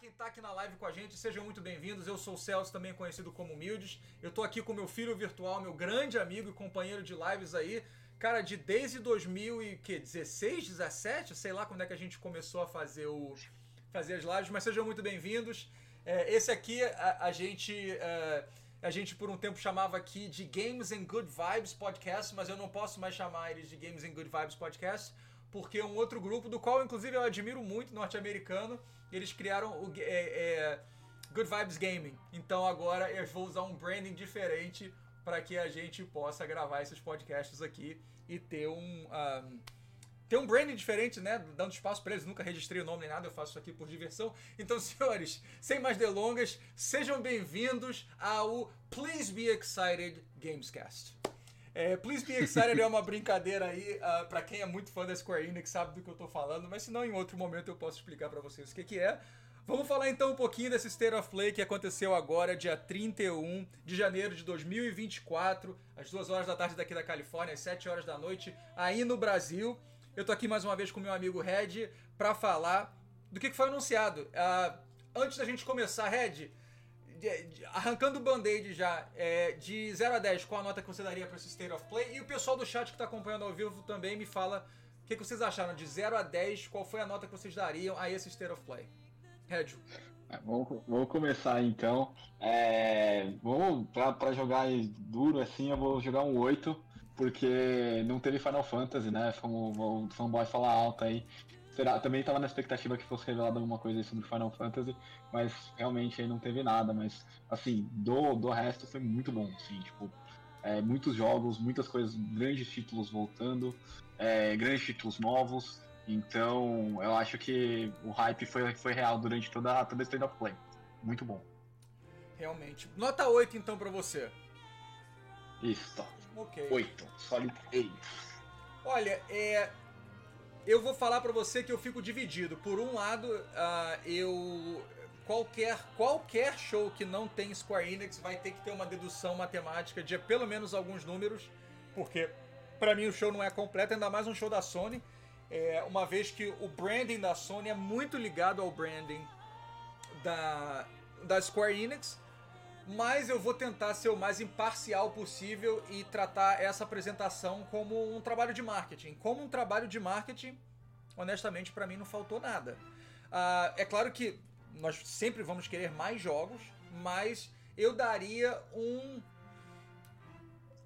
quem está aqui na live com a gente, sejam muito bem-vindos. Eu sou o Celso, também conhecido como Humildes. Eu estou aqui com meu filho virtual, meu grande amigo e companheiro de lives aí. Cara, de desde 2016, 17, sei lá quando é que a gente começou a fazer, o, fazer as lives, mas sejam muito bem-vindos. É, esse aqui a, a gente. É, a gente por um tempo chamava aqui de Games and Good Vibes Podcast, mas eu não posso mais chamar eles de Games and Good Vibes Podcast, porque é um outro grupo, do qual inclusive eu admiro muito, norte-americano, eles criaram o é, é, Good Vibes Gaming. Então agora eu vou usar um branding diferente para que a gente possa gravar esses podcasts aqui e ter um, um um branding diferente, né? Dando espaço para eles. Nunca registrei o nome nem nada, eu faço isso aqui por diversão. Então, senhores, sem mais delongas, sejam bem-vindos ao Please Be Excited Gamescast. É, Please Be Excited é uma brincadeira aí, uh, para quem é muito fã da Square Enix sabe do que eu tô falando, mas se não, em outro momento eu posso explicar para vocês o que, que é. Vamos falar então um pouquinho desse State of Play que aconteceu agora, dia 31 de janeiro de 2024, às 2 horas da tarde daqui da Califórnia, às 7 horas da noite, aí no Brasil. Eu tô aqui mais uma vez com meu amigo Red para falar do que foi anunciado. Uh, antes da gente começar, Red, arrancando o band-aid já, é, de 0 a 10, qual a nota que você daria para esse State of Play? E o pessoal do chat que está acompanhando ao vivo também me fala o que, que, vocês acharam de 0 a 10, qual foi a nota que vocês dariam a esse State of Play? Red. É, vamos, começar então. É, pra, jogar duro assim, eu vou jogar um 8 porque não teve Final Fantasy, né? Como o fanboy fala alto aí. Será, também estava na expectativa que fosse revelado alguma coisa sobre Final Fantasy, mas realmente aí não teve nada. Mas, assim, do, do resto foi muito bom, assim, tipo, é, muitos jogos, muitas coisas, grandes títulos voltando, é, grandes títulos novos. Então, eu acho que o hype foi, foi real durante toda, toda a State of Play. Muito bom. Realmente. Nota 8 então para você. Isso. Ok. 8. Solid 8. Olha, é. Eu vou falar para você que eu fico dividido. Por um lado, uh, eu. Qualquer, qualquer show que não tem Square Enix vai ter que ter uma dedução matemática de pelo menos alguns números, porque para mim o show não é completo, ainda mais um show da Sony. É, uma vez que o branding da Sony é muito ligado ao branding da, da Square Enix mas eu vou tentar ser o mais imparcial possível e tratar essa apresentação como um trabalho de marketing. Como um trabalho de marketing, honestamente, para mim não faltou nada. Uh, é claro que nós sempre vamos querer mais jogos, mas eu daria um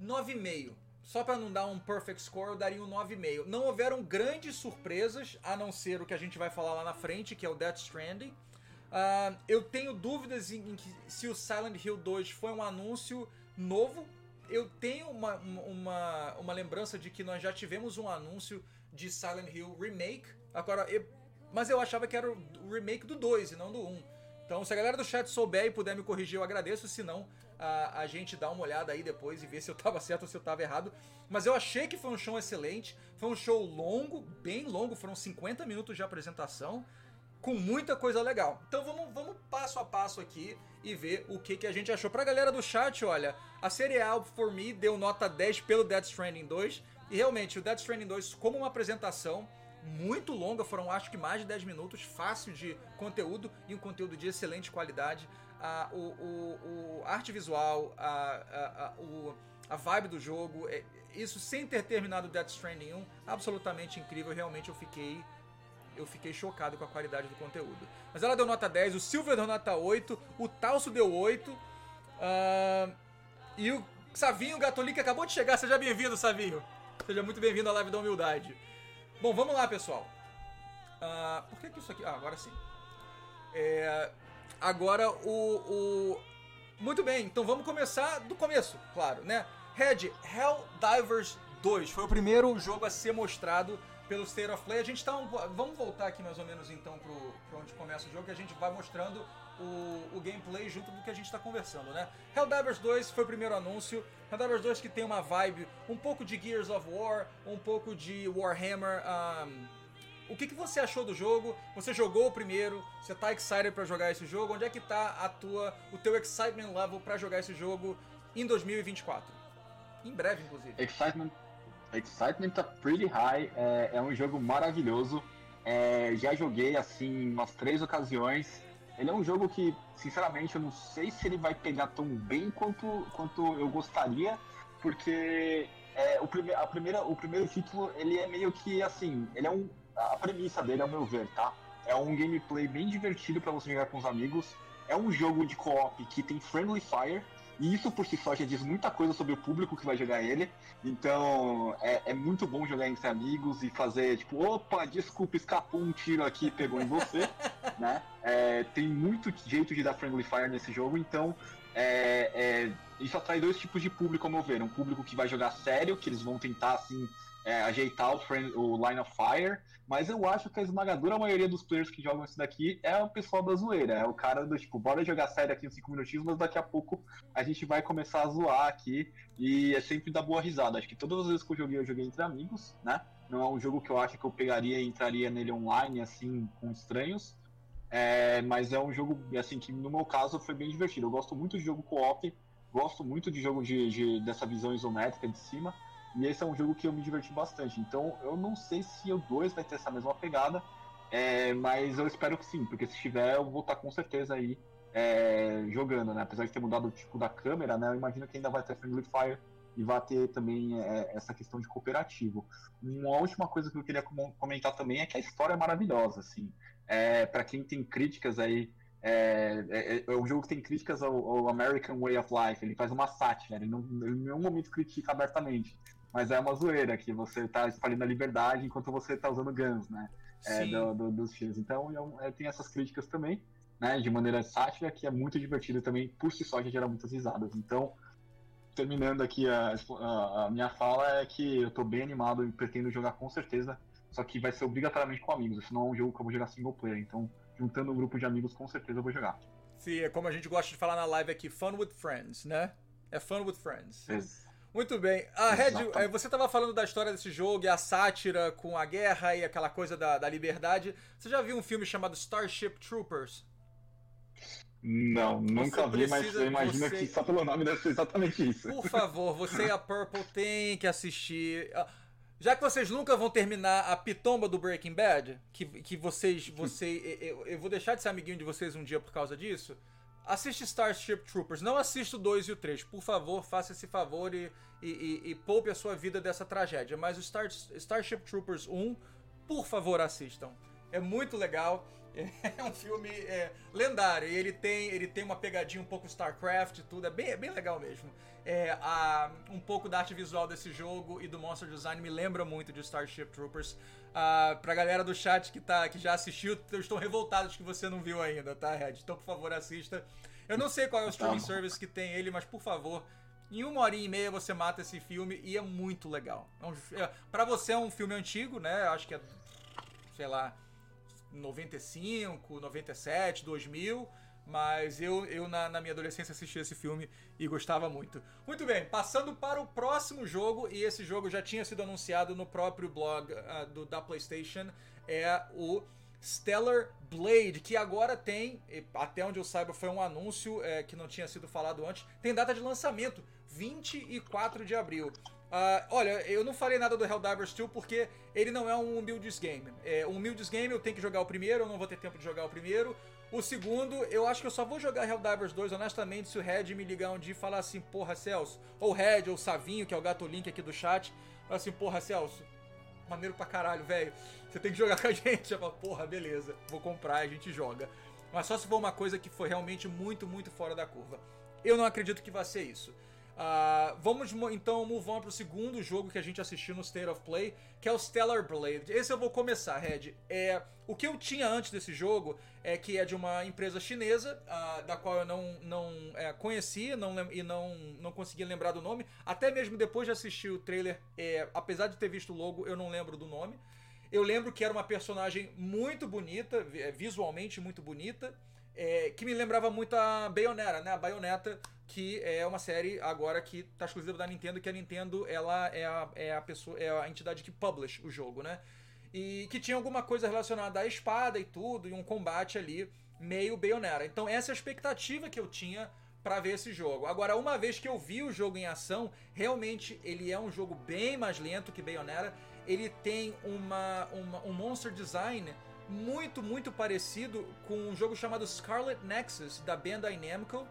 9,5. Só para não dar um perfect score, eu daria um 9,5. Não houveram grandes surpresas, a não ser o que a gente vai falar lá na frente, que é o Death Stranding. Uh, eu tenho dúvidas em, em que, se o Silent Hill 2 foi um anúncio novo. Eu tenho uma, uma, uma lembrança de que nós já tivemos um anúncio de Silent Hill Remake. Agora, eu, mas eu achava que era o remake do 2 e não do 1. Então, se a galera do chat souber e puder me corrigir, eu agradeço. Se não, a, a gente dá uma olhada aí depois e vê se eu tava certo ou se eu tava errado. Mas eu achei que foi um show excelente. Foi um show longo, bem longo, foram 50 minutos de apresentação com muita coisa legal. Então vamos, vamos passo a passo aqui e ver o que, que a gente achou. Pra galera do chat, olha, a Serial For Me deu nota 10 pelo Death Stranding 2. E realmente, o Death Stranding 2, como uma apresentação muito longa, foram acho que mais de 10 minutos, fácil de conteúdo e um conteúdo de excelente qualidade. Ah, o, o, o arte visual, a, a, a, o, a vibe do jogo, é, isso sem ter terminado o Death Stranding 1, absolutamente incrível. Realmente eu fiquei eu fiquei chocado com a qualidade do conteúdo. Mas ela deu nota 10, o Silver deu nota 8, o Talso deu 8. Uh, e o Savinho Gatoli que acabou de chegar, seja bem-vindo, Savinho. Seja muito bem-vindo à live da humildade. Bom, vamos lá, pessoal. Uh, por que, que isso aqui. Ah, agora sim. É, agora o, o. Muito bem, então vamos começar do começo, claro, né? Red, Helldivers 2 foi o primeiro jogo a ser mostrado pelo State of Play. A gente tá. Um, vamos voltar aqui mais ou menos então pro, pro onde começa o jogo, que a gente vai mostrando o, o gameplay junto do que a gente está conversando, né? Helldivers 2 foi o primeiro anúncio. Helldivers 2 que tem uma vibe um pouco de Gears of War, um pouco de Warhammer. Um, o que, que você achou do jogo? Você jogou o primeiro? Você tá excited para jogar esse jogo? Onde é que tá a tua, o teu excitement level para jogar esse jogo em 2024? Em breve, inclusive. Excitement Excitement tá pretty high, é, é um jogo maravilhoso. É, já joguei assim umas três ocasiões. ele é um jogo que, sinceramente, eu não sei se ele vai pegar tão bem quanto, quanto eu gostaria, porque é, o, prime a primeira, o primeiro título, ele é meio que assim, ele é um. A premissa dele, ao meu ver, tá? É um gameplay bem divertido para você jogar com os amigos. É um jogo de co-op que tem friendly fire, e isso por si só já diz muita coisa sobre o público que vai jogar ele. Então é, é muito bom jogar entre amigos e fazer tipo, opa, desculpa, escapou um tiro aqui e pegou em você. né? É, tem muito jeito de dar friendly fire nesse jogo, então é, é, isso atrai dois tipos de público, ao meu ver. Um público que vai jogar sério, que eles vão tentar assim é, ajeitar o, friend, o line of fire, mas eu acho que a esmagadora maioria dos players que jogam isso daqui é o pessoal da zoeira, é o cara do tipo, bora jogar sério aqui uns 5 minutinhos, mas daqui a pouco a gente vai começar a zoar aqui e é sempre da boa risada. Acho que todas as vezes que eu joguei, eu joguei entre amigos, né? Não é um jogo que eu acho que eu pegaria e entraria nele online, assim, com estranhos. É, mas é um jogo, assim, que no meu caso foi bem divertido. Eu gosto muito de jogo co-op, gosto muito de jogo de, de, dessa visão isométrica de cima. E esse é um jogo que eu me diverti bastante. Então eu não sei se o 2 vai ter essa mesma pegada, é, mas eu espero que sim, porque se tiver eu vou estar com certeza aí é, jogando, né? Apesar de ter mudado o tipo da câmera, né? Eu imagino que ainda vai ter Friendly Fire e vai ter também é, essa questão de cooperativo. Uma última coisa que eu queria comentar também é que a história é maravilhosa, assim. É, para quem tem críticas aí é, é, é, um jogo que tem críticas ao, ao, American Way of Life. Ele faz uma sátira, ele, não, ele em nenhum momento critica abertamente mas é uma zoeira que você tá espalhando a liberdade enquanto você tá usando guns, né? É, do, do, dos tiros. Então é, tem essas críticas também, né? De maneira sátira, que é muito divertido também, por si só já gera muitas risadas. Então, terminando aqui a, a, a, minha fala, é que eu tô bem animado e pretendo jogar com certeza, só que vai ser obrigatoriamente com amigos, senão é um jogo que eu vou jogar single player. Então, juntando um grupo de amigos, com certeza eu vou jogar. Sim, é como a gente gosta de falar na live aqui, fun with friends, né? É fun with friends. Exato. Muito bem. A Red, eh, você estava falando da história desse jogo e a sátira com a guerra e aquela coisa da, da liberdade. Você já viu um filme chamado Starship Troopers? Não, nunca vi, mas eu imagino você... que só pelo nome deve ser exatamente isso. Por favor, você e a Purple tem que assistir. Ah, já que vocês nunca vão terminar a pitomba do Breaking Bad, que, que vocês. você, eu, eu vou deixar de ser amiguinho de vocês um dia por causa disso. Assiste Starship Troopers. Não assista o 2 e o 3. Por favor, faça esse favor e, e, e, e poupe a sua vida dessa tragédia. Mas o Star, Starship Troopers 1, por favor, assistam. É muito legal. É um filme é, lendário. E ele tem, ele tem uma pegadinha um pouco StarCraft e tudo. É bem, é bem legal mesmo. É, a, um pouco da arte visual desse jogo e do monster design me lembra muito de Starship Troopers. Uh, pra galera do chat que, tá, que já assistiu, eu estou revoltado de que você não viu ainda, tá, Red? Então, por favor, assista. Eu não sei qual é o streaming tá. service que tem ele, mas por favor, em uma hora e meia você mata esse filme e é muito legal. É um, é, pra você é um filme antigo, né? Acho que é, sei lá, 95, 97, 2000. Mas eu, eu na, na, minha adolescência assisti esse filme e gostava muito. Muito bem, passando para o próximo jogo, e esse jogo já tinha sido anunciado no próprio blog uh, do, da PlayStation, é o Stellar Blade, que agora tem, até onde eu saiba, foi um anúncio é, que não tinha sido falado antes, tem data de lançamento, 24 de abril. Uh, olha, eu não falei nada do Helldivers 2 porque ele não é um Builds Game. É, um Builds Game eu tenho que jogar o primeiro, eu não vou ter tempo de jogar o primeiro. O segundo, eu acho que eu só vou jogar Helldivers 2, honestamente, se o Red me ligar um dia e falar assim, porra, Celso, ou Red, ou Savinho, que é o gato link aqui do chat, falar assim, porra, Celso, maneiro pra caralho, velho, você tem que jogar com a gente. Eu falo, porra, beleza, vou comprar e a gente joga. Mas só se for uma coisa que foi realmente muito, muito fora da curva. Eu não acredito que vai ser isso. Uh, vamos então move on pro segundo jogo que a gente assistiu no State of Play, que é o Stellar Blade. Esse eu vou começar, Red. É, o que eu tinha antes desse jogo é que é de uma empresa chinesa, uh, da qual eu não, não é, conhecia não, e não, não conseguia lembrar do nome. Até mesmo depois de assistir o trailer, é, apesar de ter visto o logo, eu não lembro do nome. Eu lembro que era uma personagem muito bonita, é, visualmente muito bonita, é, que me lembrava muito a Bayonetta, né? A Bayonetta que é uma série agora que tá exclusiva da Nintendo, que a Nintendo ela é a, é a pessoa é a entidade que publish o jogo, né? E que tinha alguma coisa relacionada à espada e tudo, e um combate ali meio Bayonetta. Então essa é a expectativa que eu tinha para ver esse jogo. Agora, uma vez que eu vi o jogo em ação, realmente ele é um jogo bem mais lento que Bayonetta. Ele tem uma, uma um monster design muito, muito parecido com um jogo chamado Scarlet Nexus, da Bandai Namco.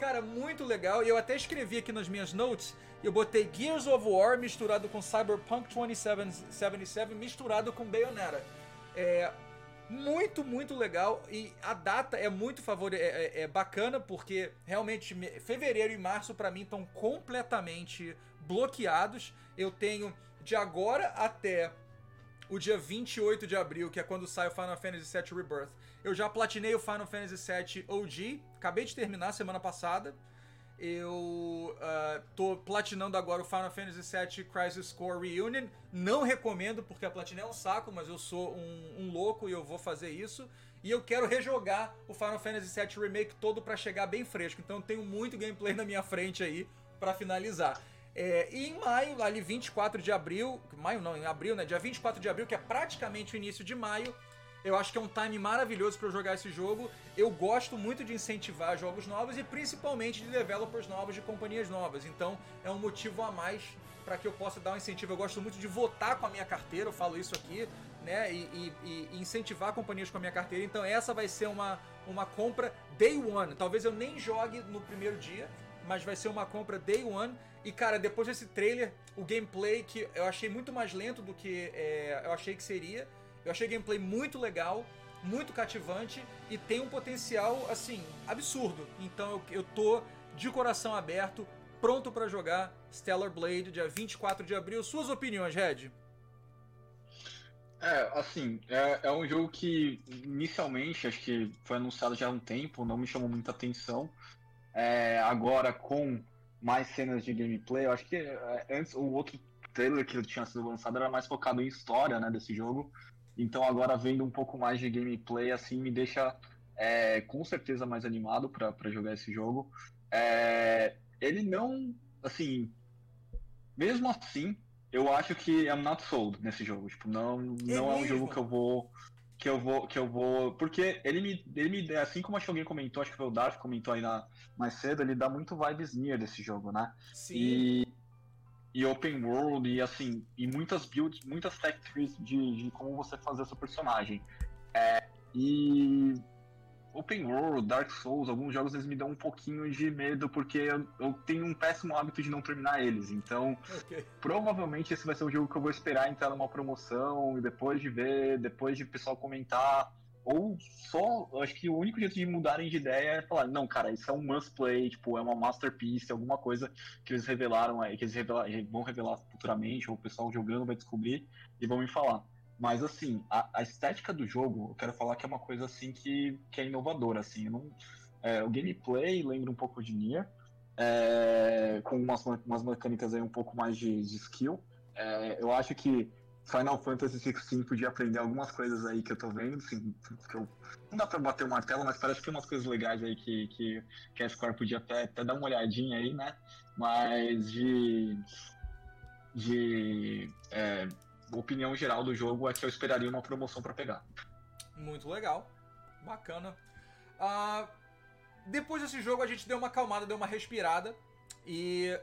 Cara, muito legal. E eu até escrevi aqui nas minhas notes, eu botei Gears of War misturado com Cyberpunk 2077 misturado com Bayonetta. É muito, muito legal. E a data é muito favor é, é, é bacana, porque realmente fevereiro e março para mim estão completamente bloqueados. Eu tenho de agora até o dia 28 de abril, que é quando sai o Final Fantasy VII Rebirth. Eu já platinei o Final Fantasy VII OG, acabei de terminar semana passada. Eu uh, tô platinando agora o Final Fantasy VII Crisis Core Reunion. Não recomendo porque a platina é um saco, mas eu sou um, um louco e eu vou fazer isso. E eu quero rejogar o Final Fantasy VII Remake todo para chegar bem fresco. Então eu tenho muito gameplay na minha frente aí para finalizar. É, e em maio, ali 24 de abril, maio não, em abril, né? Dia 24 de abril, que é praticamente o início de maio, eu acho que é um time maravilhoso para jogar esse jogo. Eu gosto muito de incentivar jogos novos e principalmente de developers novos, de companhias novas. Então é um motivo a mais para que eu possa dar um incentivo. Eu gosto muito de votar com a minha carteira, eu falo isso aqui, né? E, e, e incentivar companhias com a minha carteira. Então essa vai ser uma, uma compra day one. Talvez eu nem jogue no primeiro dia, mas vai ser uma compra day one. E cara, depois desse trailer, o gameplay que eu achei muito mais lento do que é, eu achei que seria. Eu achei gameplay muito legal, muito cativante e tem um potencial assim absurdo. Então eu, eu tô de coração aberto, pronto para jogar Stellar Blade dia 24 de abril. Suas opiniões, Red? É, assim, é, é um jogo que inicialmente, acho que foi anunciado já há um tempo, não me chamou muita atenção. É, agora com mais cenas de gameplay. Eu acho que é, antes o outro trailer que tinha sido lançado era mais focado em história, né, desse jogo. Então agora vendo um pouco mais de gameplay assim me deixa é, com certeza mais animado para jogar esse jogo. É, ele não, assim, mesmo assim, eu acho que I'm not sold nesse jogo. Tipo, não, não é, é um jogo que eu vou que eu vou que eu vou porque ele me ele me assim como acho que alguém comentou acho que foi o Darth comentou aí na, mais cedo ele dá muito vibes near desse jogo né Sim. e e open world e assim e muitas builds muitas tech trees de, de como você fazer seu personagem é, e Open World, Dark Souls, alguns jogos eles me dão um pouquinho de medo porque eu, eu tenho um péssimo hábito de não terminar eles. Então, okay. provavelmente esse vai ser um jogo que eu vou esperar entrar numa promoção e depois de ver, depois de o pessoal comentar. Ou só, acho que o único jeito de mudarem de ideia é falar, não, cara, isso é um must play, tipo, é uma masterpiece, alguma coisa que eles revelaram aí, que eles vão revelar futuramente, ou o pessoal jogando vai descobrir e vão me falar. Mas assim, a, a, estética do jogo, eu quero falar que é uma coisa assim que, que é inovadora, assim. Não, é, o gameplay lembra um pouco de Nier, é, com umas, umas mecânicas aí um pouco mais de, de skill. É, eu acho que Final Fantasy XVI podia aprender algumas coisas aí que eu tô vendo, assim, que eu, não dá pra bater o martelo, mas parece que tem umas coisas legais aí que, que, que a Square podia até, até dar uma olhadinha aí, né? Mas de. de. É, opinião geral do jogo é que eu esperaria uma promoção para pegar. Muito legal, bacana. Uh, depois desse jogo a gente deu uma acalmada, deu uma respirada e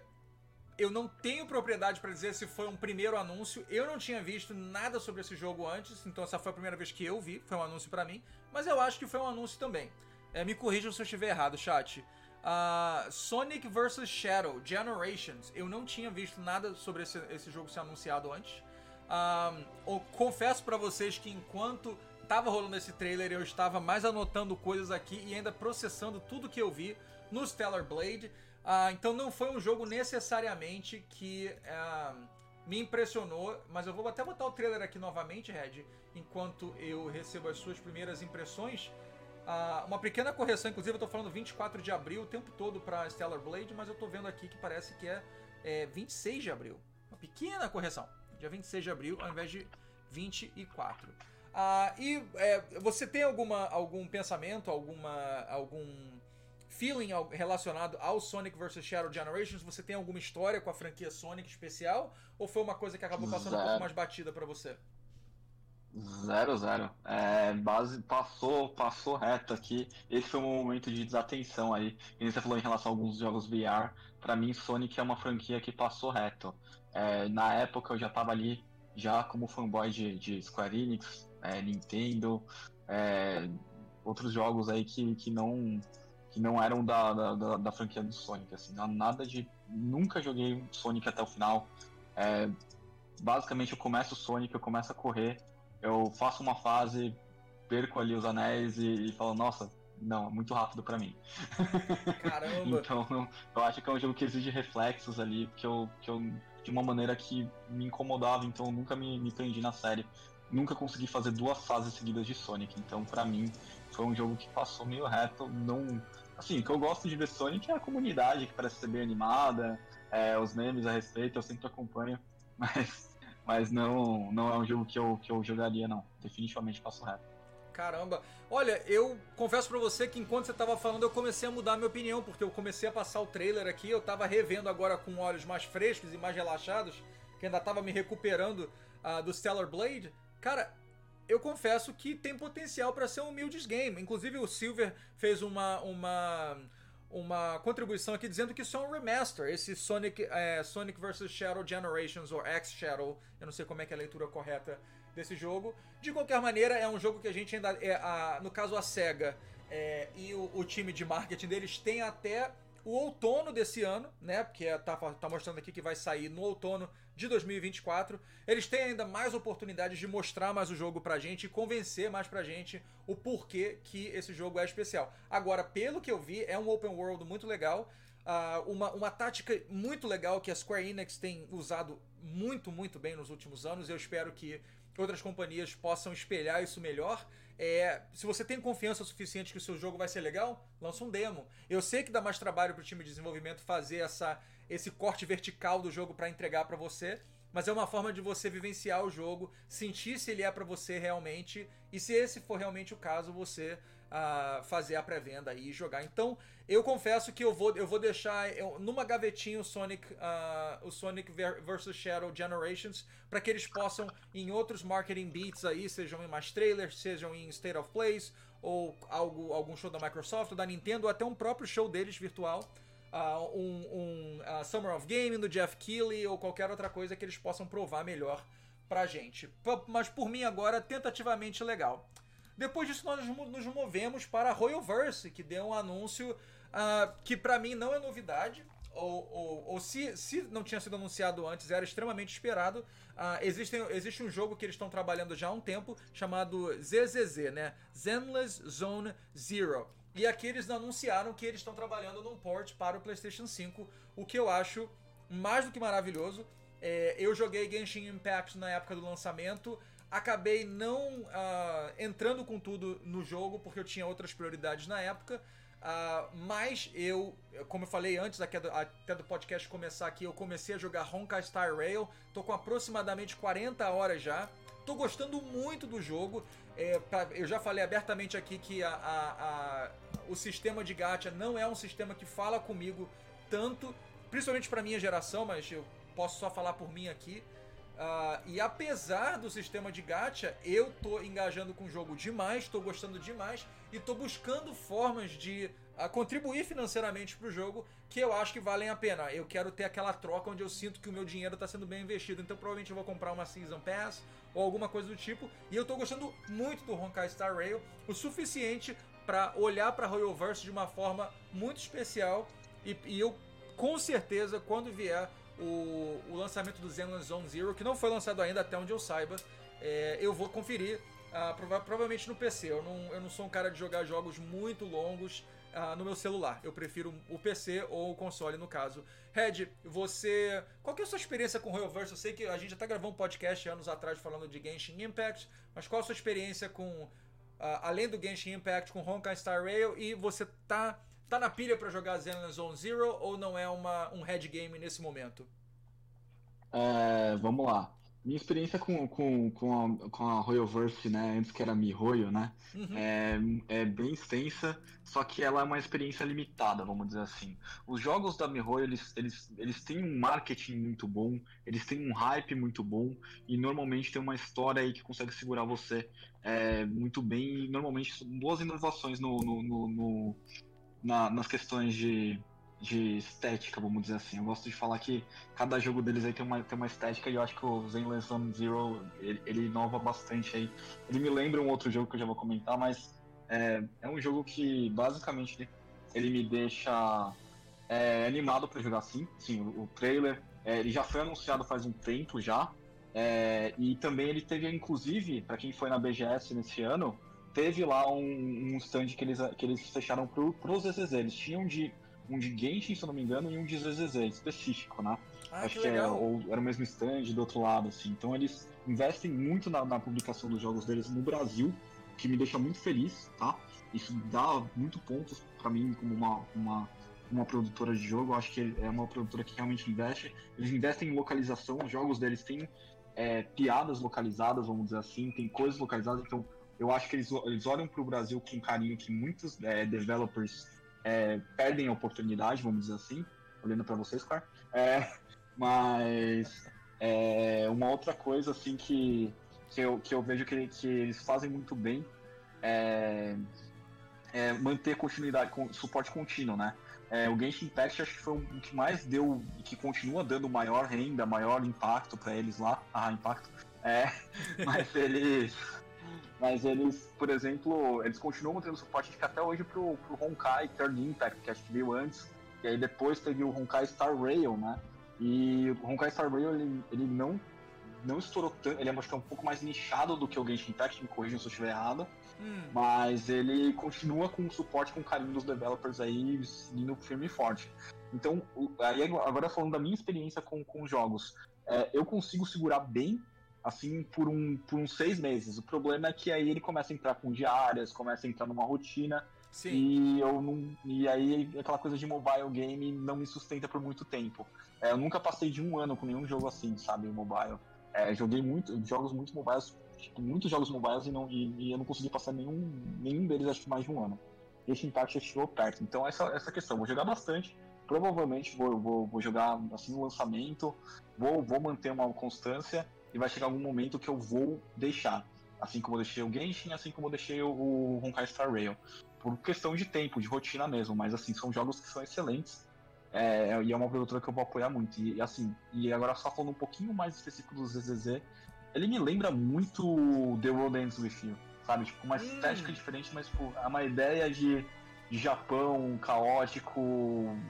eu não tenho propriedade para dizer se foi um primeiro anúncio. Eu não tinha visto nada sobre esse jogo antes, então essa foi a primeira vez que eu vi, foi um anúncio para mim. Mas eu acho que foi um anúncio também. É, me corrijam se eu estiver errado, chat. Uh, Sonic vs Shadow Generations. Eu não tinha visto nada sobre esse, esse jogo ser anunciado antes. Um, confesso para vocês que enquanto tava rolando esse trailer, eu estava mais anotando coisas aqui e ainda processando tudo que eu vi no Stellar Blade. Uh, então não foi um jogo necessariamente que uh, me impressionou, mas eu vou até botar o trailer aqui novamente, Red, enquanto eu recebo as suas primeiras impressões. Uh, uma pequena correção, inclusive eu tô falando 24 de abril o tempo todo para Stellar Blade, mas eu tô vendo aqui que parece que é, é 26 de abril. Uma pequena correção dia 26 de abril, ao invés de 24. Ah, e é, você tem alguma, algum pensamento, alguma, algum feeling relacionado ao Sonic vs Shadow Generations? Você tem alguma história com a franquia Sonic especial? Ou foi uma coisa que acabou passando zero. um pouco mais batida para você? Zero, zero. É, base, passou, passou reto aqui. Esse foi um momento de desatenção aí. E você falou em relação a alguns jogos VR. Para mim, Sonic é uma franquia que passou reto. É, na época eu já estava ali, já como fanboy de, de Square Enix, é, Nintendo, é, outros jogos aí que, que não que não eram da, da, da, franquia do Sonic, assim, nada de... Nunca joguei Sonic até o final. É, basicamente eu começo o Sonic, eu começo a correr, eu faço uma fase, perco ali os anéis e, e falo, nossa, não, é muito rápido para mim. Caramba! então, eu acho que é um jogo que exige reflexos ali, que eu, que eu de uma maneira que me incomodava, então eu nunca me, me prendi na série. Nunca consegui fazer duas fases seguidas de Sonic, então para mim foi um jogo que passou meio reto, não... Assim, o que eu gosto de ver Sonic é a comunidade, que parece ser bem animada, é, os memes a respeito, eu sempre acompanho, mas, mas não, não é um jogo que eu, que eu jogaria, não. Definitivamente passo reto. Caramba. Olha, eu confesso para você que enquanto você tava falando eu comecei a mudar minha opinião, porque eu comecei a passar o trailer aqui, eu tava revendo agora com olhos mais frescos e mais relaxados, que ainda tava me recuperando uh, do Stellar Blade. Cara, eu confesso que tem potencial para ser um humildes game. Inclusive o Silver fez uma uma uma contribuição aqui dizendo que isso é um remaster, esse Sonic é, Sonic vs Shadow Generations ou X Shadow, eu não sei como é que é a leitura correta desse jogo. De qualquer maneira, é um jogo que a gente ainda. É, a, no caso, a SEGA é, e o, o, time de marketing deles tem até o outono desse ano, né? Porque é, tá, tá mostrando aqui que vai sair no outono de 2024. Eles têm ainda mais oportunidades de mostrar mais o jogo pra gente e convencer mais pra gente o porquê que esse jogo é especial. Agora, pelo que eu vi, é um open world muito legal. Uh, uma, uma tática muito legal que a Square Enix tem usado muito, muito bem nos últimos anos. Eu espero que outras companhias possam espelhar isso melhor. É, se você tem confiança suficiente que o seu jogo vai ser legal, lança um demo. Eu sei que dá mais trabalho para o time de desenvolvimento fazer essa, esse corte vertical do jogo para entregar para você, mas é uma forma de você vivenciar o jogo, sentir se ele é para você realmente e se esse for realmente o caso, você uh, fazer a pré-venda e jogar. Então, eu confesso que eu vou, eu vou deixar eu, numa gavetinha o Sonic, uh, o Sonic vs Shadow Generations, para que eles possam, em outros marketing beats aí, sejam em mais trailers, sejam em State of Plays, ou algo, algum show da Microsoft, ou da Nintendo, ou até um próprio show deles virtual. Uh, um, um uh, Summer of Gaming do Jeff Keighley ou qualquer outra coisa que eles possam provar melhor pra gente. Mas por mim agora, tentativamente legal. Depois disso, nós nos movemos para Royalverse, que deu um anúncio uh, que para mim não é novidade. Ou, ou, ou, se, se não tinha sido anunciado antes, era extremamente esperado. Uh, existe, existe um jogo que eles estão trabalhando já há um tempo, chamado ZZZ, né? Zenless Zone Zero. E aqui eles anunciaram que eles estão trabalhando num port para o PlayStation 5, o que eu acho mais do que maravilhoso. É, eu joguei Genshin Impact na época do lançamento, Acabei não uh, entrando com tudo no jogo porque eu tinha outras prioridades na época. Uh, mas eu, como eu falei antes até do, até do podcast começar aqui, eu comecei a jogar Honkai Star Rail. Tô com aproximadamente 40 horas já. Tô gostando muito do jogo. É, pra, eu já falei abertamente aqui que a, a, a, o sistema de gacha não é um sistema que fala comigo tanto, principalmente para minha geração, mas eu posso só falar por mim aqui. Uh, e apesar do sistema de gacha, eu tô engajando com o jogo demais, tô gostando demais e tô buscando formas de uh, contribuir financeiramente pro jogo que eu acho que valem a pena. Eu quero ter aquela troca onde eu sinto que o meu dinheiro está sendo bem investido. Então provavelmente eu vou comprar uma Season Pass ou alguma coisa do tipo. E eu tô gostando muito do Honkai Star Rail, o suficiente para olhar para Royalverse de uma forma muito especial e, e eu com certeza quando vier o, o lançamento do Xenon Zone Zero, que não foi lançado ainda até onde eu saiba. É, eu vou conferir, uh, prova provavelmente no PC. Eu não, eu não sou um cara de jogar jogos muito longos uh, no meu celular. Eu prefiro o PC ou o console, no caso. Red, você. Qual que é a sua experiência com Royalverse? Eu sei que a gente até gravou um podcast anos atrás falando de Genshin Impact, mas qual a sua experiência com. Uh, além do Genshin Impact, com Honkai Star Rail? E você tá Tá na pilha para jogar Zenless Zone Zero ou não é uma, um head game nesse momento? É, vamos lá. Minha experiência com, com, com, a, com a Royalverse, né, antes que era MiHoYo, né, uhum. é, é bem extensa, só que ela é uma experiência limitada, vamos dizer assim. Os jogos da MiHoYo, eles, eles, eles têm um marketing muito bom, eles têm um hype muito bom, e normalmente tem uma história aí que consegue segurar você é, muito bem, e normalmente boas inovações no, no, no, no na, nas questões de, de estética, vamos dizer assim. Eu gosto de falar que cada jogo deles aí tem uma, tem uma estética e eu acho que o Zenless Zone Zero ele, ele, inova bastante aí. Ele me lembra um outro jogo que eu já vou comentar, mas é, é um jogo que basicamente ele me deixa é, animado para jogar sim. Sim, o, o trailer é, ele já foi anunciado faz um tempo já. É, e também ele teve, inclusive, para quem foi na BGS nesse ano, teve lá um, um stand que eles, que eles fecharam pro, pros ZZZ. Eles tinham de um de Genshin, se eu não me engano, e um de ZZZ específico, né? Ah, Acho que, que, é, ou, era o mesmo stand do outro lado, assim. Então eles investem muito na, na publicação dos jogos deles no Brasil, que me deixa muito feliz, tá? Isso dá muito pontos para mim como uma, uma, uma produtora de jogo. Acho que é uma produtora que realmente investe. Eles investem em localização, os jogos deles têm é, piadas localizadas, vamos dizer assim, tem coisas localizadas, então eu acho que eles, eles olham para o Brasil com carinho que muitos é, developers é, perdem a oportunidade, vamos dizer assim, olhando para vocês, claro. É, mas é, uma outra coisa assim que, que, eu, que eu vejo que, que eles fazem muito bem é, é manter continuidade, com suporte contínuo, né? É, o Genshin Impact acho que foi o que mais deu, que continua dando maior renda, maior impacto para eles lá. Ah, impacto. É, mas eles mas eles, por exemplo, eles continuam tendo suporte que até hoje pro, pro Honkai Third Impact, que acho que veio antes. E aí depois teve o Honkai Star Rail, né? E o Honkai Star Rail, ele, ele não, não estourou tanto, ele é, acho que é um pouco mais nichado do que o Genshin Impact, me corrijam se eu estiver errado. Hum. Mas ele continua com suporte com carinho dos developers aí, indo firme e forte. Então, aí agora falando da minha experiência com, com jogos, é, eu consigo segurar bem assim por, um, por uns seis meses. O problema é que aí ele começa a entrar com diárias, começa a entrar numa rotina. Sim. E eu não. E aí aquela coisa de mobile game não me sustenta por muito tempo. É, eu nunca passei de um ano com nenhum jogo assim, sabe, mobile. É, joguei muito, jogos muito mobiles, tipo, muitos jogos mobiles e, não, e, e, eu não consegui passar nenhum, nenhum deles, acho que mais de um ano. Esse impacto chegou perto. Então essa, essa questão, vou jogar bastante. Provavelmente vou, vou, vou jogar assim no lançamento, vou, vou manter uma constância e vai chegar algum momento que eu vou deixar. Assim como eu deixei o Genshin, assim como eu deixei o Honkai Star Rail. Por questão de tempo, de rotina mesmo, mas assim, são jogos que são excelentes. É, e é uma produtora que eu vou apoiar muito. E assim, e agora só falando um pouquinho mais específico do ZZZ, ele me lembra muito The World Ends With You, sabe? Tipo, uma hum. estética diferente, mas tipo, é uma ideia de, de Japão caótico,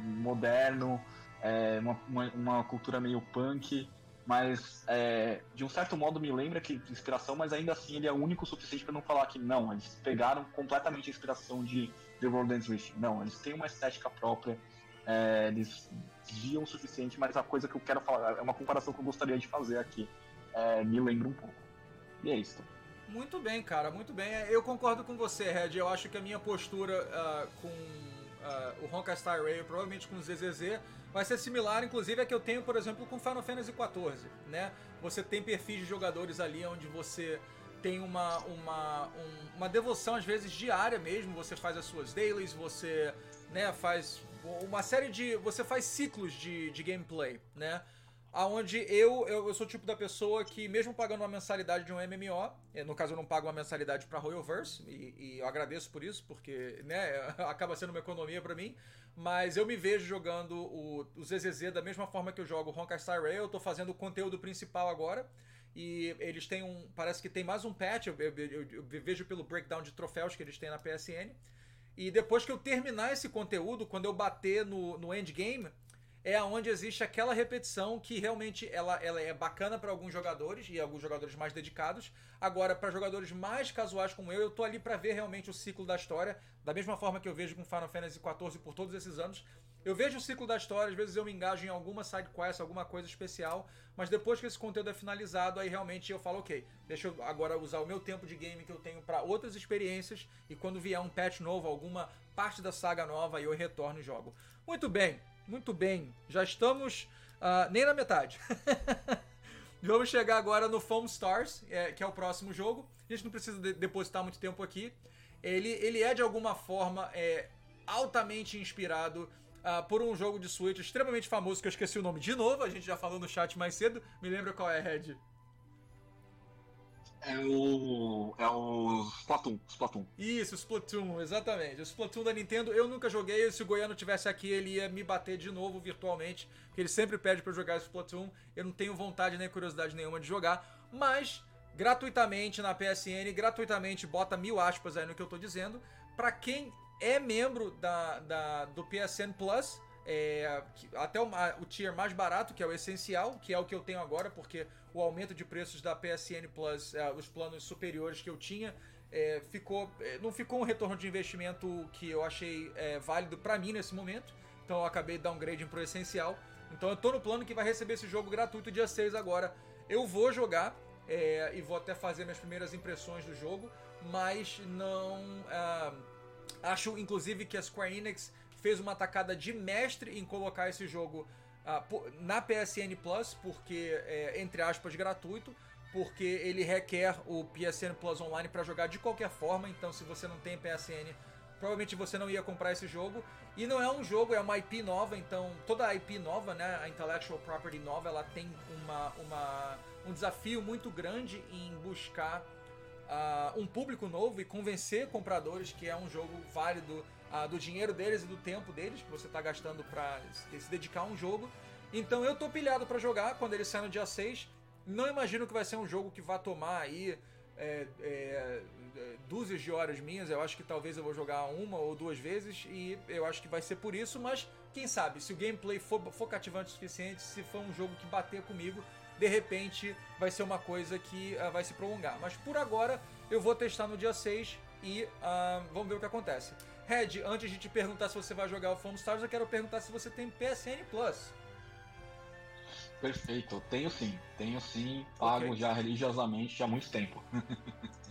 moderno, é, uma, uma, uma cultura meio punk mas é, de um certo modo me lembra que inspiração, mas ainda assim ele é único o suficiente para não falar que não, eles pegaram completamente a inspiração de The World Ends With Não, eles têm uma estética própria, é, eles desviam o suficiente, mas a coisa que eu quero falar, é uma comparação que eu gostaria de fazer aqui, é, me lembra um pouco. E é isso. Muito bem, cara, muito bem. Eu concordo com você, Red. Eu acho que a minha postura uh, com uh, o Honka Star Rail, provavelmente com o ZZZ, vai ser similar, inclusive, a que eu tenho, por exemplo, com Final Fantasy XIV, né? Você tem perfis de jogadores ali onde você tem uma, uma, um, uma devoção, às vezes, diária mesmo, você faz as suas dailies, você né, faz uma série de... você faz ciclos de, de gameplay, né? Aonde eu, eu, eu, sou o tipo da pessoa que, mesmo pagando uma mensalidade de um MMO, eh, no caso eu não pago uma mensalidade para Royalverse, e, e, eu agradeço por isso, porque né, acaba sendo uma economia para mim, mas eu me vejo jogando o, o ZZZ da mesma forma que eu jogo o Honkai Star Rail, eu tô fazendo o conteúdo principal agora, e eles têm um. Parece que tem mais um patch, eu, eu, eu, vejo pelo breakdown de troféus que eles têm na PSN. E depois que eu terminar esse conteúdo, quando eu bater no, no endgame, é onde existe aquela repetição que realmente ela, ela é bacana para alguns jogadores e alguns jogadores mais dedicados. Agora, para jogadores mais casuais como eu, eu tô ali para ver realmente o ciclo da história, da mesma forma que eu vejo com Final Fantasy XIV por todos esses anos. Eu vejo o ciclo da história, às vezes eu me engajo em alguma side quest, alguma coisa especial, mas depois que esse conteúdo é finalizado, aí realmente eu falo, ok, deixa eu agora usar o meu tempo de game que eu tenho para outras experiências e quando vier um patch novo, alguma parte da saga nova, aí eu retorno e jogo. Muito bem, muito bem, já estamos uh, nem na metade. Vamos chegar agora no Foam Stars, é, que é o próximo jogo. A gente não precisa de depositar muito tempo aqui. Ele, ele é de alguma forma é, altamente inspirado uh, por um jogo de Switch extremamente famoso que eu esqueci o nome de novo. A gente já falou no chat mais cedo. Me lembra qual é, Red? É o. É o Splatoon. Splatoon. Isso, Splatoon, exatamente. O Splatoon da Nintendo eu nunca joguei. Se o Goiano tivesse aqui, ele ia me bater de novo virtualmente. Porque ele sempre pede para jogar Splatoon. Eu não tenho vontade nem curiosidade nenhuma de jogar. Mas, gratuitamente na PSN, gratuitamente, bota mil aspas aí no que eu tô dizendo. Para quem é membro da, da, do PSN Plus, é, até o, o, tier mais barato, que é o essencial, que é o que eu tenho agora, porque o aumento de preços da PSN Plus, é, os planos superiores que eu tinha, é, ficou, é, não ficou um retorno de investimento que eu achei é, válido para mim nesse momento. Então eu acabei downgrading pro essencial. Então eu tô no plano que vai receber esse jogo gratuito dia 6 agora. Eu vou jogar é, e vou até fazer minhas primeiras impressões do jogo, mas não. Ah, acho inclusive que a Square Enix fez uma atacada de mestre em colocar esse jogo uh, na PSN Plus, porque é, entre aspas, gratuito, porque ele requer o PSN Plus Online para jogar de qualquer forma, então se você não tem PSN, provavelmente você não ia comprar esse jogo. E não é um jogo, é uma IP nova, então toda IP nova, né, a Intellectual Property nova, ela tem uma, uma, um desafio muito grande em buscar uh, um público novo e convencer compradores que é um jogo válido uh, do dinheiro deles e do tempo deles que você está gastando para se dedicar a um jogo. Então eu tô pilhado para jogar quando ele sai no dia 6. Não imagino que vai ser um jogo que vá tomar aí é, é, dúzias de horas minhas. Eu acho que talvez eu vou jogar uma ou duas vezes e eu acho que vai ser por isso. Mas quem sabe, se o gameplay for, for cativante o suficiente, se for um jogo que bater comigo, de repente vai ser uma coisa que uh, vai se prolongar. Mas por agora eu vou testar no dia 6 e uh, vamos ver o que acontece. Red, antes de te perguntar se você vai jogar o Foam Stars, eu quero perguntar se você tem PSN Plus. Perfeito, eu tenho sim, tenho sim, pago okay. já religiosamente há muito tempo.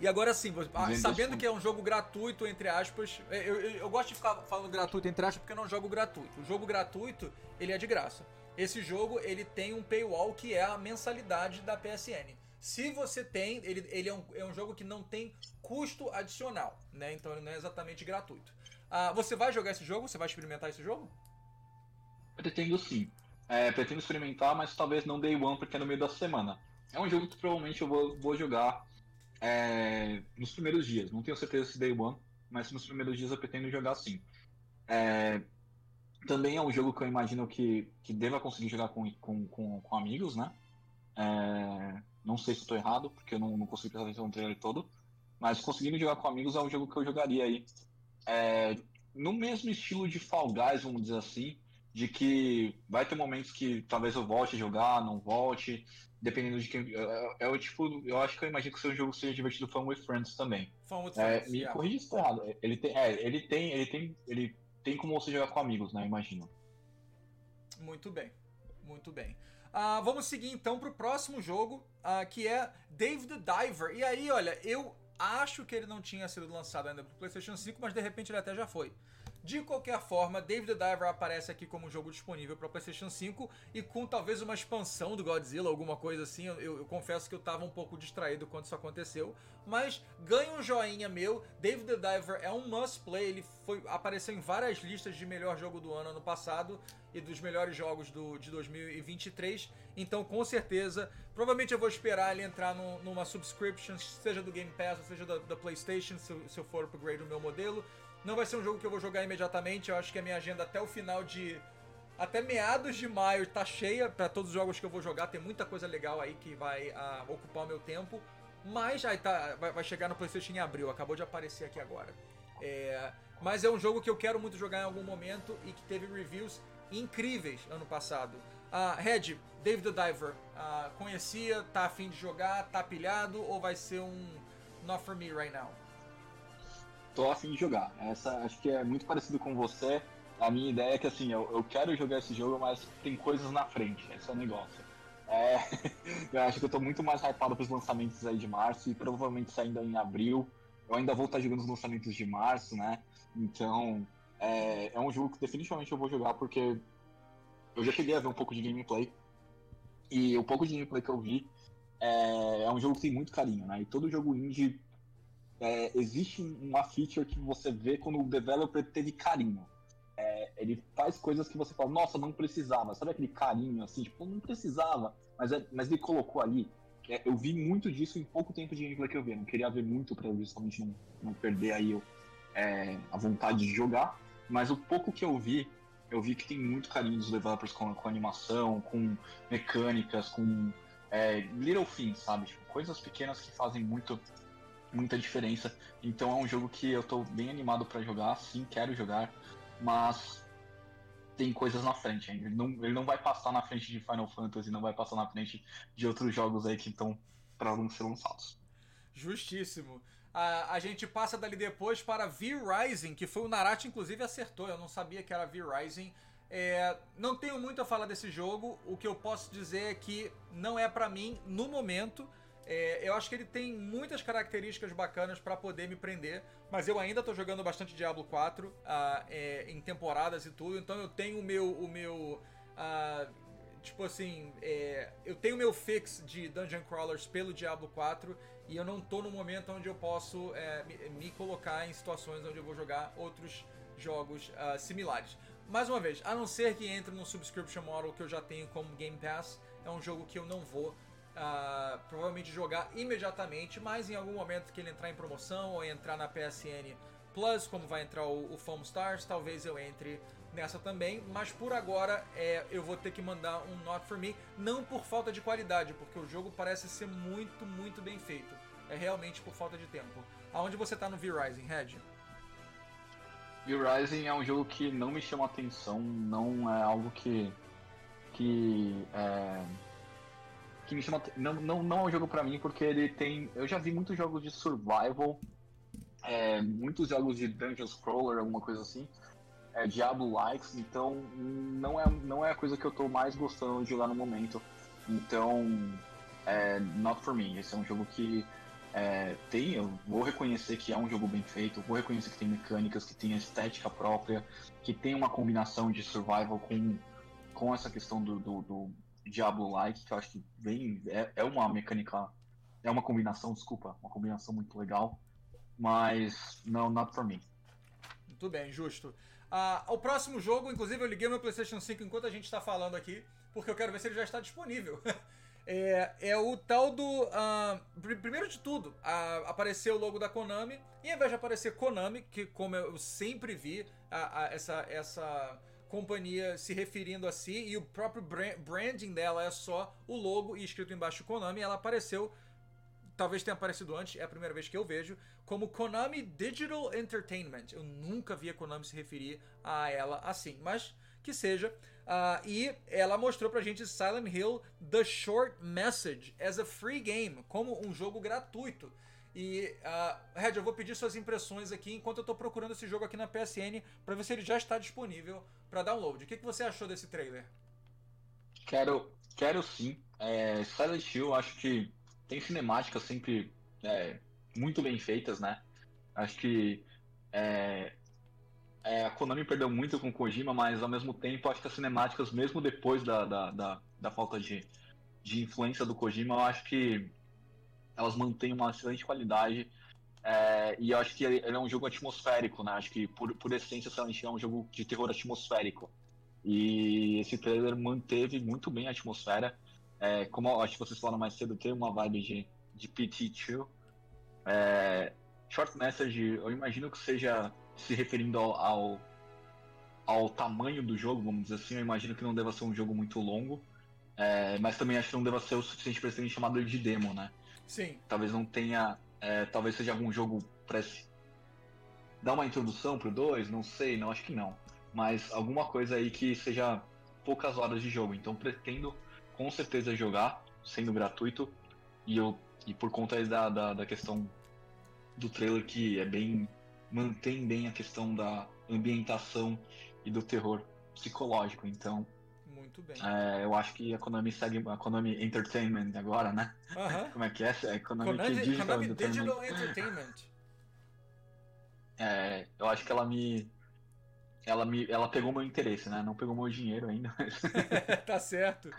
E agora sim, sabendo que é um jogo gratuito, entre aspas, eu, eu, eu, gosto de ficar falando gratuito, entre aspas, porque eu não jogo gratuito. O jogo gratuito, ele é de graça. Esse jogo, ele tem um paywall que é a mensalidade da PSN. Se você tem, ele, ele é, um, é um jogo que não tem custo adicional, né? Então ele não é exatamente gratuito. Ah, você vai jogar esse jogo? Você vai experimentar esse jogo? Pretendo sim. É, pretendo experimentar, mas talvez não day one, porque é no meio da semana. É um jogo que provavelmente eu vou, vou jogar é, nos primeiros dias. Não tenho certeza se day one, mas nos primeiros dias eu pretendo jogar sim. É, também é um jogo que eu imagino que, que deva conseguir jogar com, com, com, com amigos, né? É, não sei se estou errado, porque eu não, não consigo prestar atenção no trailer todo. Mas conseguindo jogar com amigos é um jogo que eu jogaria aí. É, no mesmo estilo de Fall Guys, vamos dizer assim, de que vai ter momentos que talvez eu volte a jogar, não volte, dependendo de quem. É, é o tipo, eu acho que eu imagino que o seu jogo seja divertido Fun with Friends também. Fun with é, Friends. Me yeah. corrija se estou errado. Ele tem, é, ele tem, ele tem, ele tem como você jogar com amigos, né? Imagino. Muito bem, muito bem. Uh, vamos seguir então para o próximo jogo, uh, que é Dave the Diver. E aí, olha, eu acho que ele não tinha sido lançado ainda para PlayStation 5, mas de repente ele até já foi. De qualquer forma, David the Diver aparece aqui como um jogo disponível para PlayStation 5 e com talvez uma expansão do Godzilla, alguma coisa assim. Eu, eu, confesso que eu estava um pouco distraído quando isso aconteceu, mas ganha um joinha meu. David the Diver é um must play, ele foi apareceu em várias listas de melhor jogo do ano ano passado e dos melhores jogos do, de 2023. Então, com certeza, provavelmente eu vou esperar ele entrar no, numa subscription, seja do Game Pass, seja da, da PlayStation, se, se eu for upgrade o meu modelo. Não vai ser um jogo que eu vou jogar imediatamente. Eu acho que a minha agenda até o final de. Até meados de maio tá cheia para todos os jogos que eu vou jogar. Tem muita coisa legal aí que vai uh, ocupar o meu tempo. Mas aí tá, vai, vai, chegar no PlayStation em abril. Acabou de aparecer aqui agora. É, mas é um jogo que eu quero muito jogar em algum momento e que teve reviews incríveis ano passado. Uh, Red, David the Diver, uh, conhecia, tá afim de jogar, tá pilhado ou vai ser um not for me right now? Tô afim de jogar. Essa acho que é muito parecido com você. A minha ideia é que assim, eu, eu quero jogar esse jogo, mas tem coisas na frente, esse é o negócio. É, eu acho que eu tô muito mais hypado pros lançamentos aí de março e provavelmente saindo em abril. Eu ainda vou estar jogando os lançamentos de março, né? Então, é, é um jogo que definitivamente eu vou jogar porque eu já cheguei a ver um pouco de gameplay. E o pouco de gameplay que eu vi é, é um jogo que tem muito carinho, né? E todo jogo indie é, existe uma feature que você vê quando o developer teve carinho. É, ele faz coisas que você fala, nossa, não precisava. Sabe aquele carinho assim, tipo, não precisava, mas, é, mas ele colocou ali. é, eu vi muito disso em pouco tempo de gameplay que eu vi. Não queria ver muito para justamente não, não perder aí é, a vontade de jogar. Mas o pouco que eu vi, eu vi que tem muito carinho dos developers com, com animação, com mecânicas, com é, little things, sabe? Tipo, coisas pequenas que fazem muito, muita diferença. Então é um jogo que eu tô bem animado para jogar, sim, quero jogar, mas tem coisas na frente ainda. Ele não, ele não vai passar na frente de Final Fantasy, não vai passar na frente de outros jogos aí que estão para ser lançados. Justíssimo. A, a gente passa dali depois para V-Rising, que foi o Narate, inclusive, acertou. Eu não sabia que era V-Rising. É, não tenho muito a falar desse jogo. O que eu posso dizer é que não é para mim no momento. É, eu acho que ele tem muitas características bacanas para poder me prender, mas eu ainda tô jogando bastante Diablo 4 uh, ah, é, em temporadas e tudo, então eu tenho o meu. O meu uh, tipo assim, é, eu tenho meu fix de Dungeon Crawlers pelo Diablo 4 e eu não tô no momento onde eu posso é, me, me, colocar em situações onde eu vou jogar outros jogos uh, similares. Mais uma vez, a não ser que entre no subscription model que eu já tenho como Game Pass, é um jogo que eu não vou uh, provavelmente jogar imediatamente, mas em algum momento que ele entrar em promoção ou entrar na PSN Plus, como vai entrar o, o Foam Stars, talvez eu entre nessa também, mas por agora é, eu vou ter que mandar um Not For Me, não por falta de qualidade, porque o jogo parece ser muito, muito bem feito. É realmente por falta de tempo. Aonde você tá no V-Rising, Red? V-Rising é um jogo que não me chama atenção, não é algo que. que. É que me chama. Não, não, não é um jogo para mim, porque ele tem. Eu já vi muitos jogos de survival, é, muitos jogos de Dungeon Scroller, alguma coisa assim. É, Diablo likes, então não é, não é a coisa que eu tô mais gostando de jogar no momento. Então, é, not for me. Esse é um jogo que é, tem, eu vou reconhecer que é um jogo bem feito, vou reconhecer que tem mecânicas, que tem estética própria, que tem uma combinação de survival com, com essa questão do, do, do Diablo-like, que eu acho que vem. É, é uma mecânica. É uma combinação, desculpa, uma combinação muito legal. Mas não, not for me. Muito bem, justo. Ah, o próximo jogo, inclusive, eu liguei meu PlayStation 5 enquanto a gente está falando aqui, porque eu quero ver se ele já está disponível. é, é o tal do. Uh, primeiro de tudo, uh, apareceu o logo da Konami, e ao invés de aparecer Konami, que como eu sempre vi, essa. essa companhia se referindo a si e o próprio branding dela é só o logo e escrito embaixo Konami. Ela apareceu, talvez tenha aparecido antes, é a primeira vez que eu vejo, como Konami Digital Entertainment. Eu nunca vi a Konami se referir a ela assim, mas que seja. Uh, e ela mostrou pra gente Silent Hill The Short Message as a free game, como um jogo gratuito. E, uh, Red, eu vou pedir suas impressões aqui enquanto eu estou procurando esse jogo aqui na PSN para ver se ele já está disponível para download. O que, que você achou desse trailer? Quero, quero sim. É, Silent Hill, acho que tem cinemáticas sempre é, muito bem feitas, né? Acho que é, é, a Konami perdeu muito com o Kojima, mas ao mesmo tempo acho que as cinemáticas, mesmo depois da, da, da, da falta de, de influência do Kojima, eu acho que elas mantêm uma excelente qualidade. É, e eu acho que ele, é um jogo atmosférico, né? Acho que por, por essência Silent Hill é um jogo de terror atmosférico. E esse trailer manteve muito bem a atmosfera. É, como acho que vocês falaram mais cedo, tem uma vibe de, de PT2. É, short Message, eu imagino que seja se referindo ao, ao, ao, tamanho do jogo, vamos dizer assim. Eu imagino que não deva ser um jogo muito longo. É, mas também acho que não deva ser o suficiente para serem chamado de demo, né? Sim. Talvez não tenha. É, talvez seja algum jogo para dar uma introdução pro 2, não sei, não acho que não. Mas alguma coisa aí que seja poucas horas de jogo. Então pretendo com certeza jogar, sendo gratuito. E eu e por conta da, da, da questão do trailer que é bem. mantém bem a questão da ambientação e do terror psicológico. Então muito bem. É, eu acho que a Konami segue a Konami Entertainment agora, né? Uh -huh. Como é que é? é Konami, Konami, Digital, Konami Entertainment. Digital Entertainment. É, eu acho que ela me ela me ela pegou meu interesse, né? Não pegou meu dinheiro ainda. Mas... tá certo.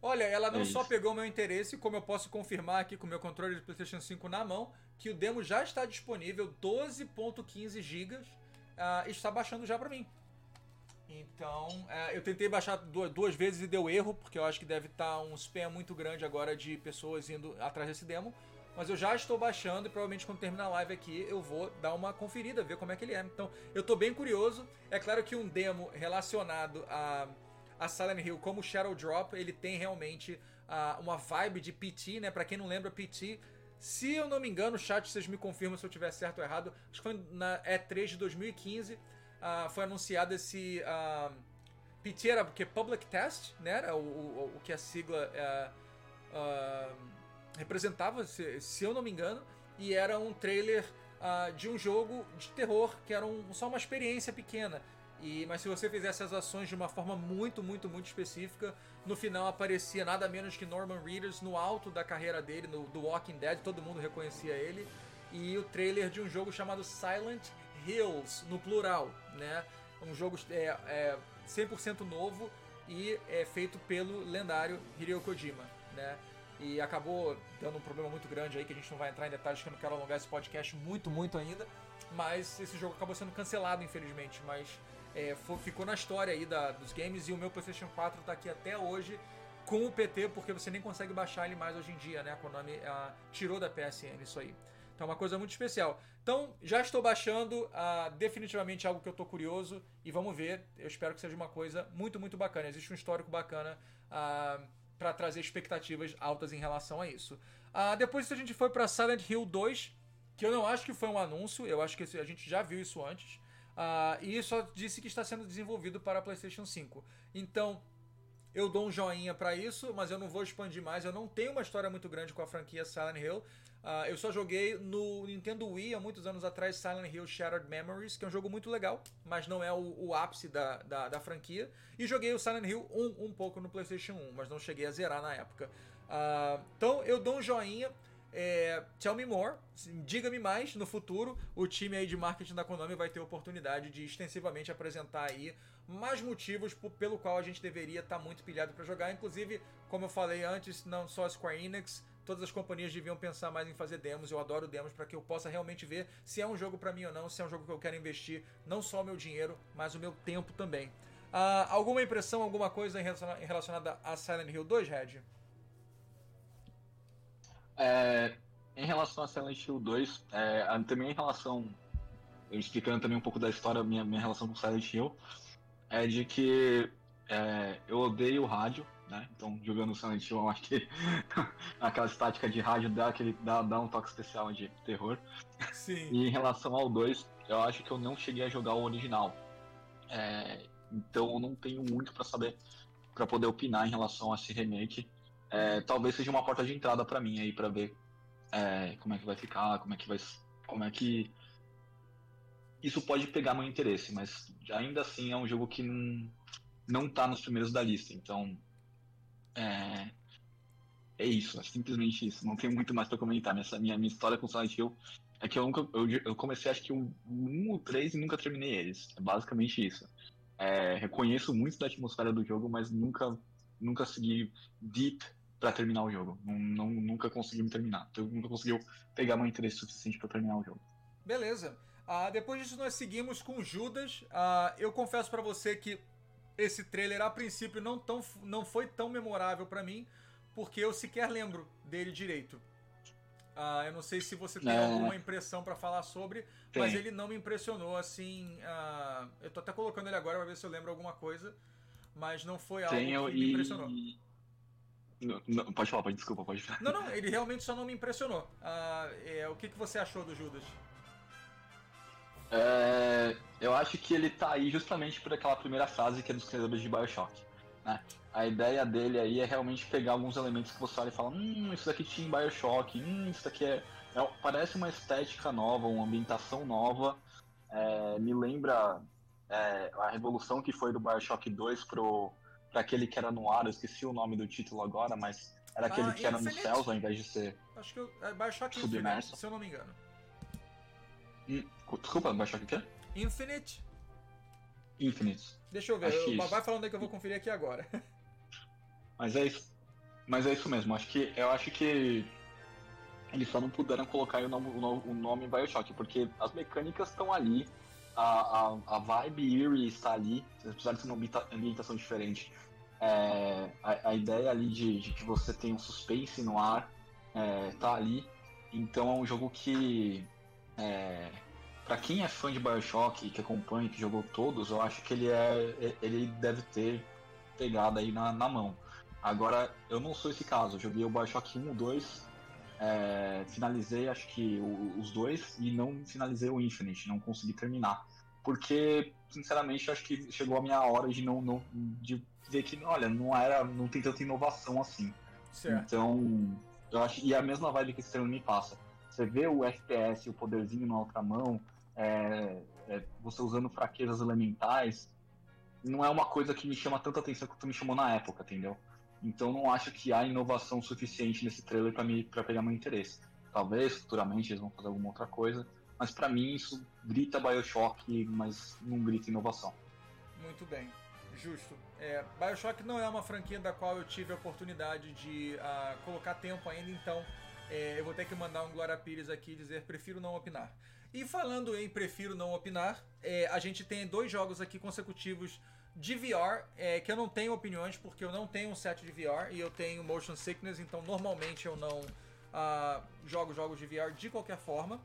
Olha, ela não é só pegou meu interesse, como eu posso confirmar aqui com o meu controle de PlayStation 5 na mão, que o demo já está disponível, 12.15 GB, uh, está baixando já para mim. Então, é, eu tentei baixar duas, duas, vezes e deu erro, porque eu acho que deve estar tá um spam muito grande agora de pessoas indo atrás desse demo. Mas eu já estou baixando e provavelmente quando terminar a live aqui eu vou dar uma conferida, ver como é que ele é. Então, eu estou bem curioso. É claro que um demo relacionado a, a Silent Hill como Shadow Drop, ele tem realmente uh, uma vibe de PT, né? Pra quem não lembra, PT se eu não me engano, chat vocês me confirmam se eu tiver certo ou errado. Acho que foi na E3 de 2015. Uh, foi anunciado esse. Uh, PT era porque Public Test, né? Era o, o, o que a sigla uh, representava, se, se, eu não me engano. E era um trailer de um jogo de terror, que era um, só uma experiência pequena. E, mas se você fizesse as ações de uma forma muito, muito, muito específica, no final aparecia nada menos que Norman Reedus no alto da carreira dele, no, do Walking Dead, todo mundo reconhecia ele. E o trailer de um jogo chamado Silent Hills, no plural, né? Um jogo é, é 100% novo e é feito pelo lendário Hideo Kojima, né? E acabou dando um problema muito grande aí, que a gente não vai entrar em detalhes, que eu não quero alongar esse podcast muito, muito ainda. Mas esse jogo acabou sendo cancelado, infelizmente. Mas é, foi, ficou na história aí da, dos games e o meu PlayStation 4 está aqui até hoje com o PT, porque você nem consegue baixar ele mais hoje em dia, né? A Konami a, tirou da PSN isso aí. Então é uma coisa muito especial. Então, já estou baixando, uh, definitivamente algo que eu estou curioso e vamos ver. Eu espero que seja uma coisa muito, muito bacana. Existe um histórico bacana ah, para trazer expectativas altas em relação a isso. Uh, depois disso a gente foi para Silent Hill 2, que eu não acho que foi um anúncio, eu acho que a gente já viu isso antes. e só disse que está sendo desenvolvido para a PlayStation 5. Então, eu dou um joinha para isso, mas eu não vou expandir mais. Eu não tenho uma história muito grande com a franquia Silent Hill. Uh, eu só joguei no Nintendo Wii há muitos anos atrás Silent Hill Shattered Memories, que é um jogo muito legal, mas não é o, o ápice da, da, da, franquia. E joguei o Silent Hill 1 um pouco no PlayStation 1, mas não cheguei a zerar na época. Uh, então eu dou um joinha. É, tell me more, diga-me mais no futuro. O time aí de marketing da Konami vai ter oportunidade de extensivamente apresentar aí mais motivos pelo qual a gente deveria estar tá muito pilhado para jogar. Inclusive, como eu falei antes, não só Square Enix, todas as companhias deviam pensar mais em fazer demos. Eu adoro demos para que eu possa realmente ver se é um jogo para mim ou não, se é um jogo que eu quero investir não só o meu dinheiro, mas o meu tempo também. Uh, alguma impressão, alguma coisa relacionada a Silent Hill 2, Red? É, em relação a Silent Hill 2, é, também em relação, explicando também um pouco da história, minha, minha relação com Silent Hill, é de que é, eu odeio o rádio, né? Então, jogando Silent Hill, eu acho que aquela estática de rádio dá, aquele, dá, dá um toque especial de terror. Sim. E em relação ao 2, eu acho que eu não cheguei a jogar o original. É, então, eu não tenho muito para saber, para poder opinar em relação a esse remake. É, talvez seja uma porta de entrada para mim aí, para ver é, como é que vai ficar, como é que vai. Como é que. Isso pode pegar meu interesse, mas ainda assim é um jogo que não, não tá nos primeiros da lista. Então, é, é isso, é simplesmente isso. Não tenho muito mais para comentar. Nessa minha, minha história com Silent Hill é que eu, nunca, eu, eu comecei acho que um, um ou três e nunca terminei eles. É basicamente isso. É, reconheço muito da atmosfera do jogo, mas nunca, nunca segui deep para terminar o jogo. Não, não, nunca consegui me terminar. Eu nunca conseguiu pegar meu interesse suficiente para terminar o jogo. Beleza. Uh, depois disso nós seguimos com Judas. Uh, eu confesso para você que esse trailer a princípio não, tão, não foi tão memorável para mim, porque eu sequer lembro dele direito. Uh, eu não sei se você tem é. alguma impressão para falar sobre, tem. mas ele não me impressionou assim. Uh, eu tô até colocando ele agora para ver se eu lembro alguma coisa, mas não foi algo Tenho que me impressionou. E... Não, não, pode falar, pode, desculpa, pode falar. Não, não, ele realmente só não me impressionou. Uh, é, o que, que você achou do Judas? É, eu acho que ele tá aí justamente por aquela primeira fase que é dos criadores de Bioshock. Né? A ideia dele aí é realmente pegar alguns elementos que você olha e fala, hum, isso daqui tinha em Bioshock, hum, isso daqui é, é parece uma estética nova, uma ambientação nova. É, me lembra é, a revolução que foi do Bioshock 2 pro para aquele que era no ar, eu esqueci o nome do título agora, mas era aquele ah, que era nos céus ao invés de ser. Acho que eu, é Bioshock submerso. Infinite, se eu não me engano. Hum, desculpa, baixar o que é? Infinite. Infinite. Deixa eu ver, eu, vai falando aí que eu vou conferir aqui agora. Mas é isso. Mas é isso mesmo, acho que eu acho que eles só não puderam colocar o nome, o nome Bioshock, porque as mecânicas estão ali, a, a, a vibe eerie está ali, apesar de ser uma ambientação diferente. É, a, a, ideia ali de, de, que você tem um suspense no ar é, tá ali. Então é um jogo que, é, para quem é fã de Bioshock, que acompanha, que jogou todos, eu acho que ele, é, ele deve ter pegado aí na, na mão. Agora, eu não sou esse caso. Eu joguei o Bioshock 1, 2, é, finalizei acho que o, os dois e não finalizei o Infinite, não consegui terminar. Porque, sinceramente, acho que chegou a minha hora de não, não de ver que, olha, não era, não tem tanta inovação assim. Certo. Então, eu acho, e a mesma vibe que esse treino me passa. Você vê o FPS, o poderzinho na outra mão, é, é, você usando fraquezas elementais, não é uma coisa que me chama tanta atenção quanto me chamou na época, entendeu? Então não acho que há inovação suficiente nesse trailer para me para pegar meu interesse. Talvez futuramente eles vão fazer alguma outra coisa, mas para mim isso grita BioShock, mas não grita inovação. Muito bem, justo. É, BioShock não é uma franquia da qual eu tive a oportunidade de uh, colocar tempo ainda, então é, eu vou ter que mandar um Glória Pires aqui dizer prefiro não opinar. E falando em prefiro não opinar, é, a gente tem dois jogos aqui consecutivos de VR, é, que eu não tenho opiniões porque eu não tenho um set de VR e eu tenho motion sickness, então normalmente eu não uh, jogo jogos de VR de qualquer forma.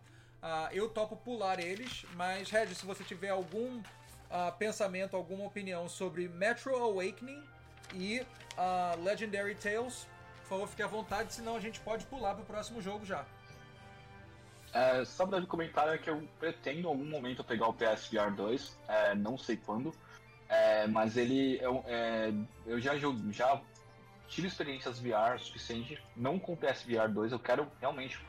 Uh, eu topo pular eles, mas Regis, se você tiver algum uh, pensamento, alguma opinião sobre Metro Awakening e Legendary Tales, por favor, fique à vontade, senão a gente pode pular para o próximo jogo já. É, só para comentário é que eu pretendo em algum momento pegar o PSVR 2, é, não sei quando, é, mas ele é, eu já já tive experiências VR suficiente, não com o PSVR 2, eu quero realmente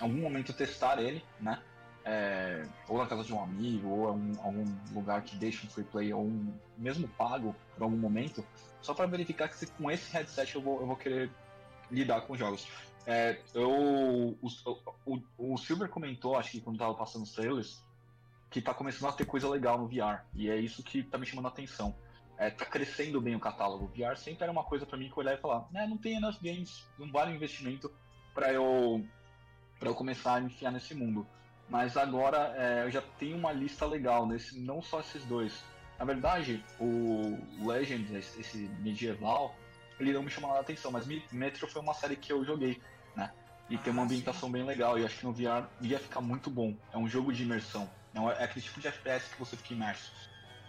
em algum momento testar ele, né? É, ou na casa de um amigo, ou em algum lugar que deixe um free play, ou um, mesmo pago por algum momento, só para verificar que se, com esse headset eu vou, eu vou querer lidar com jogos. É, eu, o, o, o, Silver comentou, acho que quando tava passando os trailers, que tá começando a ter coisa legal no VR. E é isso que tá me chamando a atenção. É, tá crescendo bem o catálogo. O VR sempre era uma coisa para mim que olhar e falar, né, não tem enough games, não vale o investimento para eu para eu começar a me enfiar nesse mundo. Mas agora é, eu já tenho uma lista legal, nesse, não só esses dois. Na verdade, o Legends, esse medieval, ele não me chamou a atenção, mas Metro foi uma série que eu joguei, né? E ah, tem uma ah, ambientação sim. bem legal, e acho que no VR ia ficar muito bom. É um jogo de imersão. Não, é aquele tipo de FPS que você fica imerso.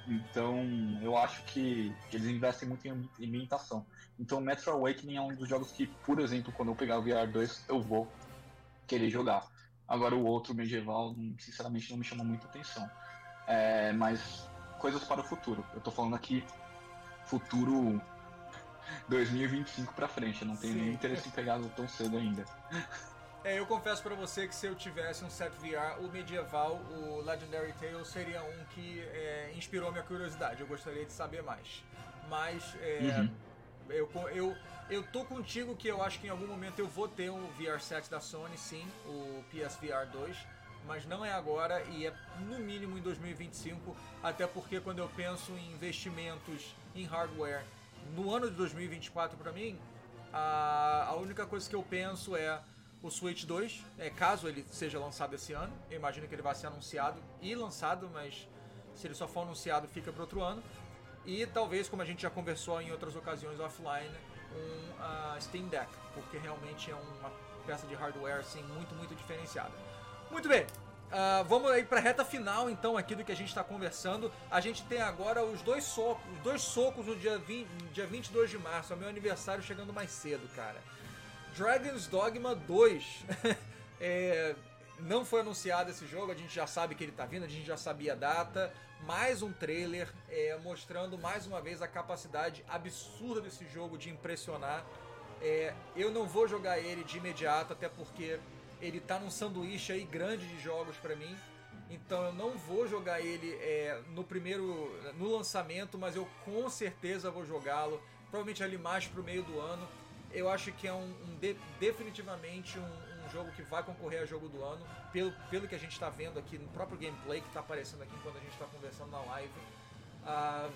Então, eu acho que eles investem muito em ambientação. Então, Metro Awakening é um dos jogos que, por exemplo, quando eu pegar o VR 2, eu vou querer jogar. Agora, o outro medieval, sinceramente, não me chama muita atenção. É, mas, coisas para o futuro. Eu tô falando aqui, futuro 2025 para frente. Eu não tenho Sim. nenhum interesse em pegar tão cedo ainda. É, eu confesso para você que se eu tivesse um set VR, o medieval, o Legendary Tales, seria um que é, inspirou minha curiosidade. Eu gostaria de saber mais. Mas é, uhum. eu, eu, eu tô contigo que eu acho que em algum momento eu vou ter um VR set da Sony, sim, o PSVR 2. Mas não é agora e é no mínimo em 2025, até porque quando eu penso em investimentos em hardware no ano de 2024 para mim, a, a única coisa que eu penso é o Switch 2, é, caso ele seja lançado esse ano. Eu imagino que ele vai ser anunciado e lançado, mas se ele só for anunciado, fica para outro ano. E talvez, como a gente já conversou em outras ocasiões offline, um uh, Steam Deck, porque realmente é uma peça de hardware assim, muito, muito diferenciada. Muito bem, Uh, vamos aí para reta final então aqui do que a gente está conversando. A gente tem agora os dois socos, os dois socos no dia, 20, dia 22 de março, é meu aniversário chegando mais cedo, cara. Dragon's Dogma 2. é, não foi anunciado esse jogo, a gente já sabe que ele está vindo, a gente já sabia a data. Mais um trailer é, mostrando mais uma vez a capacidade absurda desse jogo de impressionar. É, eu não vou jogar ele de imediato, até porque ele está num sanduíche aí grande de jogos para mim. Então eu não vou jogar ele é, no primeiro no lançamento, mas eu com certeza vou jogá-lo. Provavelmente ali mais pro meio do ano eu acho que é um, um de, definitivamente um, um, jogo que vai concorrer a jogo do ano, pelo, pelo que a gente está vendo aqui no próprio gameplay que está aparecendo aqui quando a gente está conversando na live. Uh,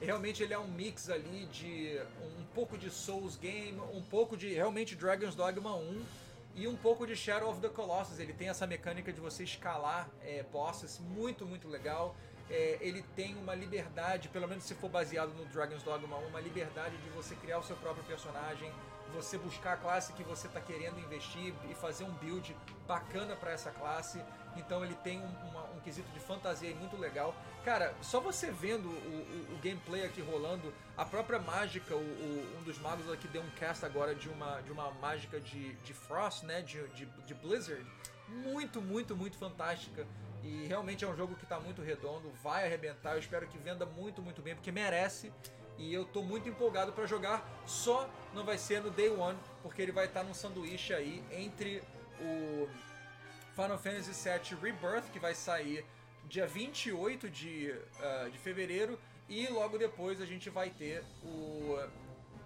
realmente ele é um mix ali de um pouco de Souls Game, um pouco de realmente Dragon's Dogma 1 e um pouco de Shadow of the Colossus. Ele tem essa mecânica de você escalar é, bosses, muito, muito legal. É, ele tem uma liberdade, pelo menos se for baseado no Dragon's Dogma 1, uma liberdade de você criar o seu próprio personagem, você buscar a classe que você está querendo investir e fazer um build bacana para essa classe. Então ele tem um, uma, um, quesito de fantasia muito legal. Cara, só você vendo o, o, o gameplay aqui rolando, a própria mágica, o, um dos magos aqui deu um cast agora de uma, de uma mágica de, de Frost, né? De, de, de Blizzard. Muito, muito, muito fantástica. E realmente é um jogo que está muito redondo, vai arrebentar. Eu espero que venda muito, muito bem, porque merece. E eu tô muito empolgado para jogar. Só não vai ser no Day One, porque ele vai estar tá num sanduíche aí entre o Final Fantasy VII Rebirth, que vai sair dia 28 de, uh, de fevereiro, e logo depois a gente vai ter o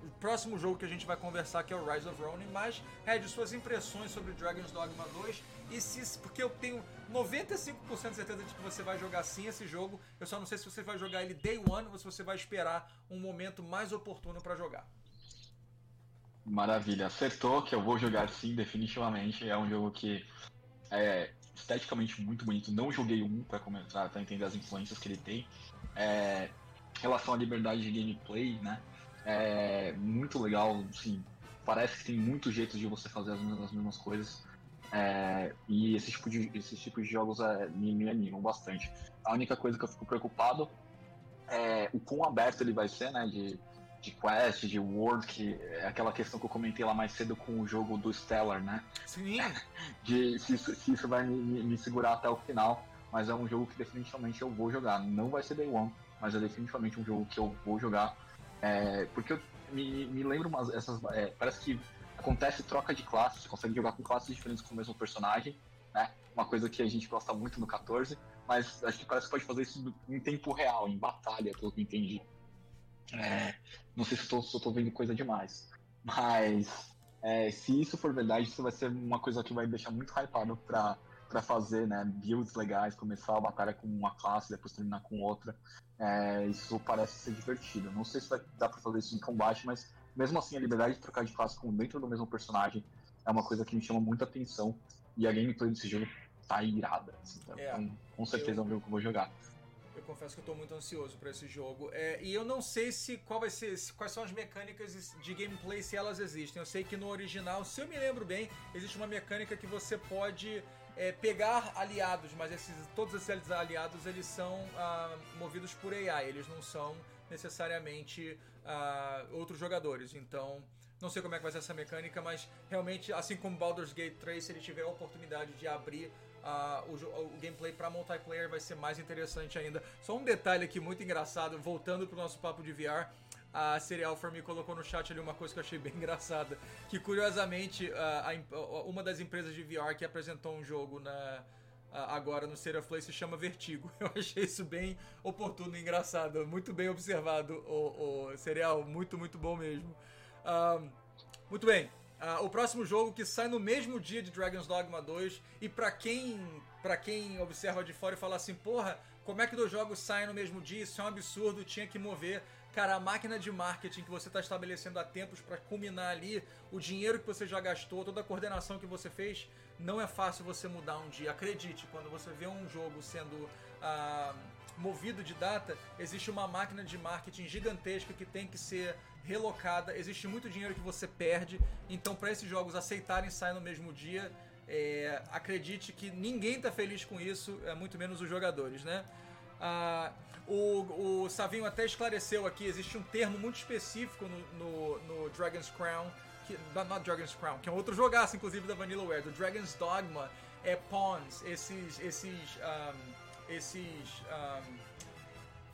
o próximo jogo que a gente vai conversar que é o Rise of Ronin, mas Red, suas impressões sobre Dragon's Dogma 2 e se porque eu tenho 95% de certeza de que você vai jogar sim esse jogo, eu só não sei se você vai jogar ele day one ou se você vai esperar um momento mais oportuno para jogar. Maravilha, acertou que eu vou jogar sim, definitivamente. É um jogo que é esteticamente muito bonito. Não joguei um para começar, para entender as influências que ele tem. É, em relação à liberdade de gameplay, né? É muito legal, assim, parece que tem muitos jeitos de você fazer as mesmas, as mesmas coisas. É, e esse tipo de, esses tipos de jogos é, me, me animam bastante. A única coisa que eu fico preocupado é o quão aberto ele vai ser, né? De, de quest, de world, que é aquela questão que eu comentei lá mais cedo com o jogo do Stellar, né? Sim. De se isso, se isso vai me, me, segurar até o final. Mas é um jogo que definitivamente eu vou jogar. Não vai ser Day One, mas é definitivamente um jogo que eu vou jogar é, porque eu me, me lembro umas, essas. É, parece que acontece troca de classes, você consegue jogar com classes diferentes com o mesmo personagem, né? Uma coisa que a gente gosta muito no 14, mas acho que parece que pode fazer isso em tempo real, em batalha, pelo que eu entendi. É, não sei se eu estou vendo coisa demais, mas é, se isso for verdade, isso vai ser uma coisa que vai deixar muito hypado para para fazer né, builds legais, começar a batalha com uma classe, depois terminar com outra. É, isso parece ser divertido. Não sei se vai dar para fazer isso em combate, mas mesmo assim a liberdade de trocar de classe com dentro do mesmo personagem é uma coisa que me chama muita atenção. E a gameplay desse jogo tá irada. Assim, então, é, com certeza eu, é um jogo que eu vou jogar. Confesso que eu tô muito ansioso para esse jogo. É, e eu não sei se qual vai ser, se, quais são as mecânicas de gameplay se elas existem. Eu sei que no original, se eu me lembro bem, existe uma mecânica que você pode é, pegar aliados, mas esses, todos esses aliados eles são ah, movidos por AI, eles não são necessariamente ah, outros jogadores. Então, não sei como é que vai ser essa mecânica, mas realmente, assim como Baldur's Gate 3, se ele tiver a oportunidade de abrir o, o, gameplay para multiplayer, vai ser mais interessante ainda. Só um detalhe aqui muito engraçado, voltando pro nosso papo de VR a Serial For Me colocou no chat ali uma coisa que eu achei bem engraçada. Que curiosamente, a, a, uma das empresas de VR que apresentou um jogo na, agora no Serial Play se chama Vertigo. Eu achei isso bem oportuno e engraçado. Muito bem observado, o, o Serial. Muito, muito bom mesmo. muito bem. Uh, o próximo jogo que sai no mesmo dia de Dragon's Dogma 2 e para quem para quem observa de fora e fala assim, porra, como é que dois jogos saem no mesmo dia? Isso é um absurdo, tinha que mover Cara, a máquina de marketing que você está estabelecendo há tempos para culminar ali, o dinheiro que você já gastou, toda a coordenação que você fez, não é fácil você mudar um dia. Acredite, quando você vê um jogo sendo ah, movido de data, existe uma máquina de marketing gigantesca que tem que ser relocada, existe muito dinheiro que você perde. Então, para esses jogos aceitarem sair no mesmo dia, é, acredite que ninguém está feliz com isso, é muito menos os jogadores, né? Ah, o, o Savinho até esclareceu aqui, existe um termo muito específico no, no, no Dragon's Crown, que, not Dragon's Crown, que é um outro jogaço, inclusive, da Vanillaware, do Dragon's Dogma, é pawns, esses, esses, um, esses um,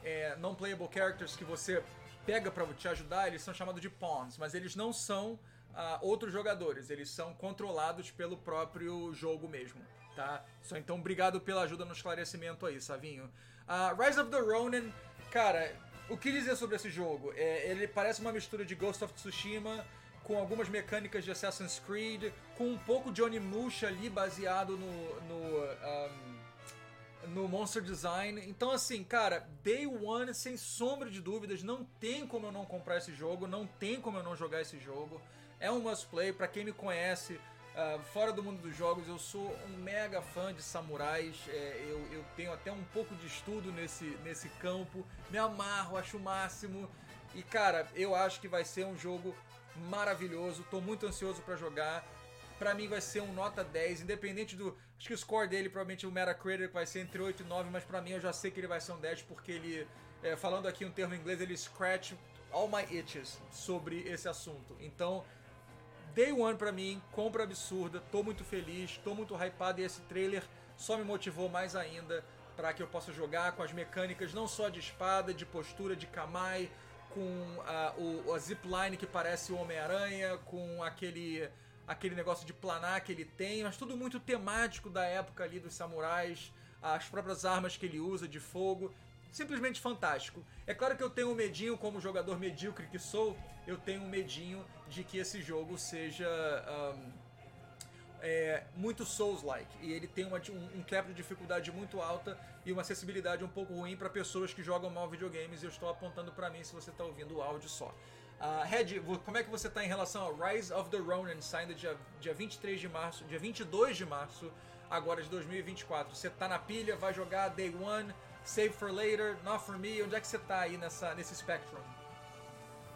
é, non-playable characters que você pega para te ajudar, eles são chamados de pawns, mas eles não são uh, outros jogadores, eles são controlados pelo próprio jogo mesmo, tá? Só então obrigado pela ajuda no esclarecimento aí, Savinho. Uh, Rise of the Ronin, cara, o que dizer sobre esse jogo? É, ele parece uma mistura de Ghost of Tsushima com algumas mecânicas de Assassin's Creed, com um pouco de Onimusha ali baseado no, no, um, no Monster Design. Então, assim, cara, Day One, sem sombra de dúvidas, não tem como eu não comprar esse jogo, não tem como eu não jogar esse jogo. É um must play, pra quem me conhece, uh, fora do mundo dos jogos, eu sou um mega fã de samurais. É, eu, eu, tenho até um pouco de estudo nesse, nesse campo. Me amarro, acho o máximo. E cara, eu acho que vai ser um jogo maravilhoso. Tô muito ansioso para jogar. Para mim vai ser um nota 10, independente do. Acho que o score dele, provavelmente o Metacritic vai ser entre 8 e 9, mas para mim eu já sei que ele vai ser um 10 porque ele, é, falando aqui um termo em inglês, ele scratch all my itches sobre esse assunto. Então, Day One pra mim, compra absurda, tô muito feliz, tô muito hypado e esse trailer só me motivou mais ainda para que eu possa jogar com as mecânicas não só de espada, de postura, de Kamai, com a, o, a zipline que parece o Homem-Aranha, com aquele aquele negócio de planar que ele tem, mas tudo muito temático da época ali dos samurais, as próprias armas que ele usa de fogo, simplesmente fantástico. É claro que eu tenho um medinho, como jogador medíocre que sou, eu tenho um medinho de que esse jogo seja um, é, muito Souls-like. E ele tem uma, um, um de dificuldade muito alta e uma acessibilidade um pouco ruim para pessoas que jogam mal videogames. E eu estou apontando para mim se você está ouvindo o áudio só. Uh, Red, como é que você está em relação ao Rise of the Ronin, saindo dia, dia 23 de março, dia 22 de março, agora de 2024? Você está na pilha, vai jogar Day One, Save for Later, Not for Me? Onde é que você está aí nessa, nesse spectrum?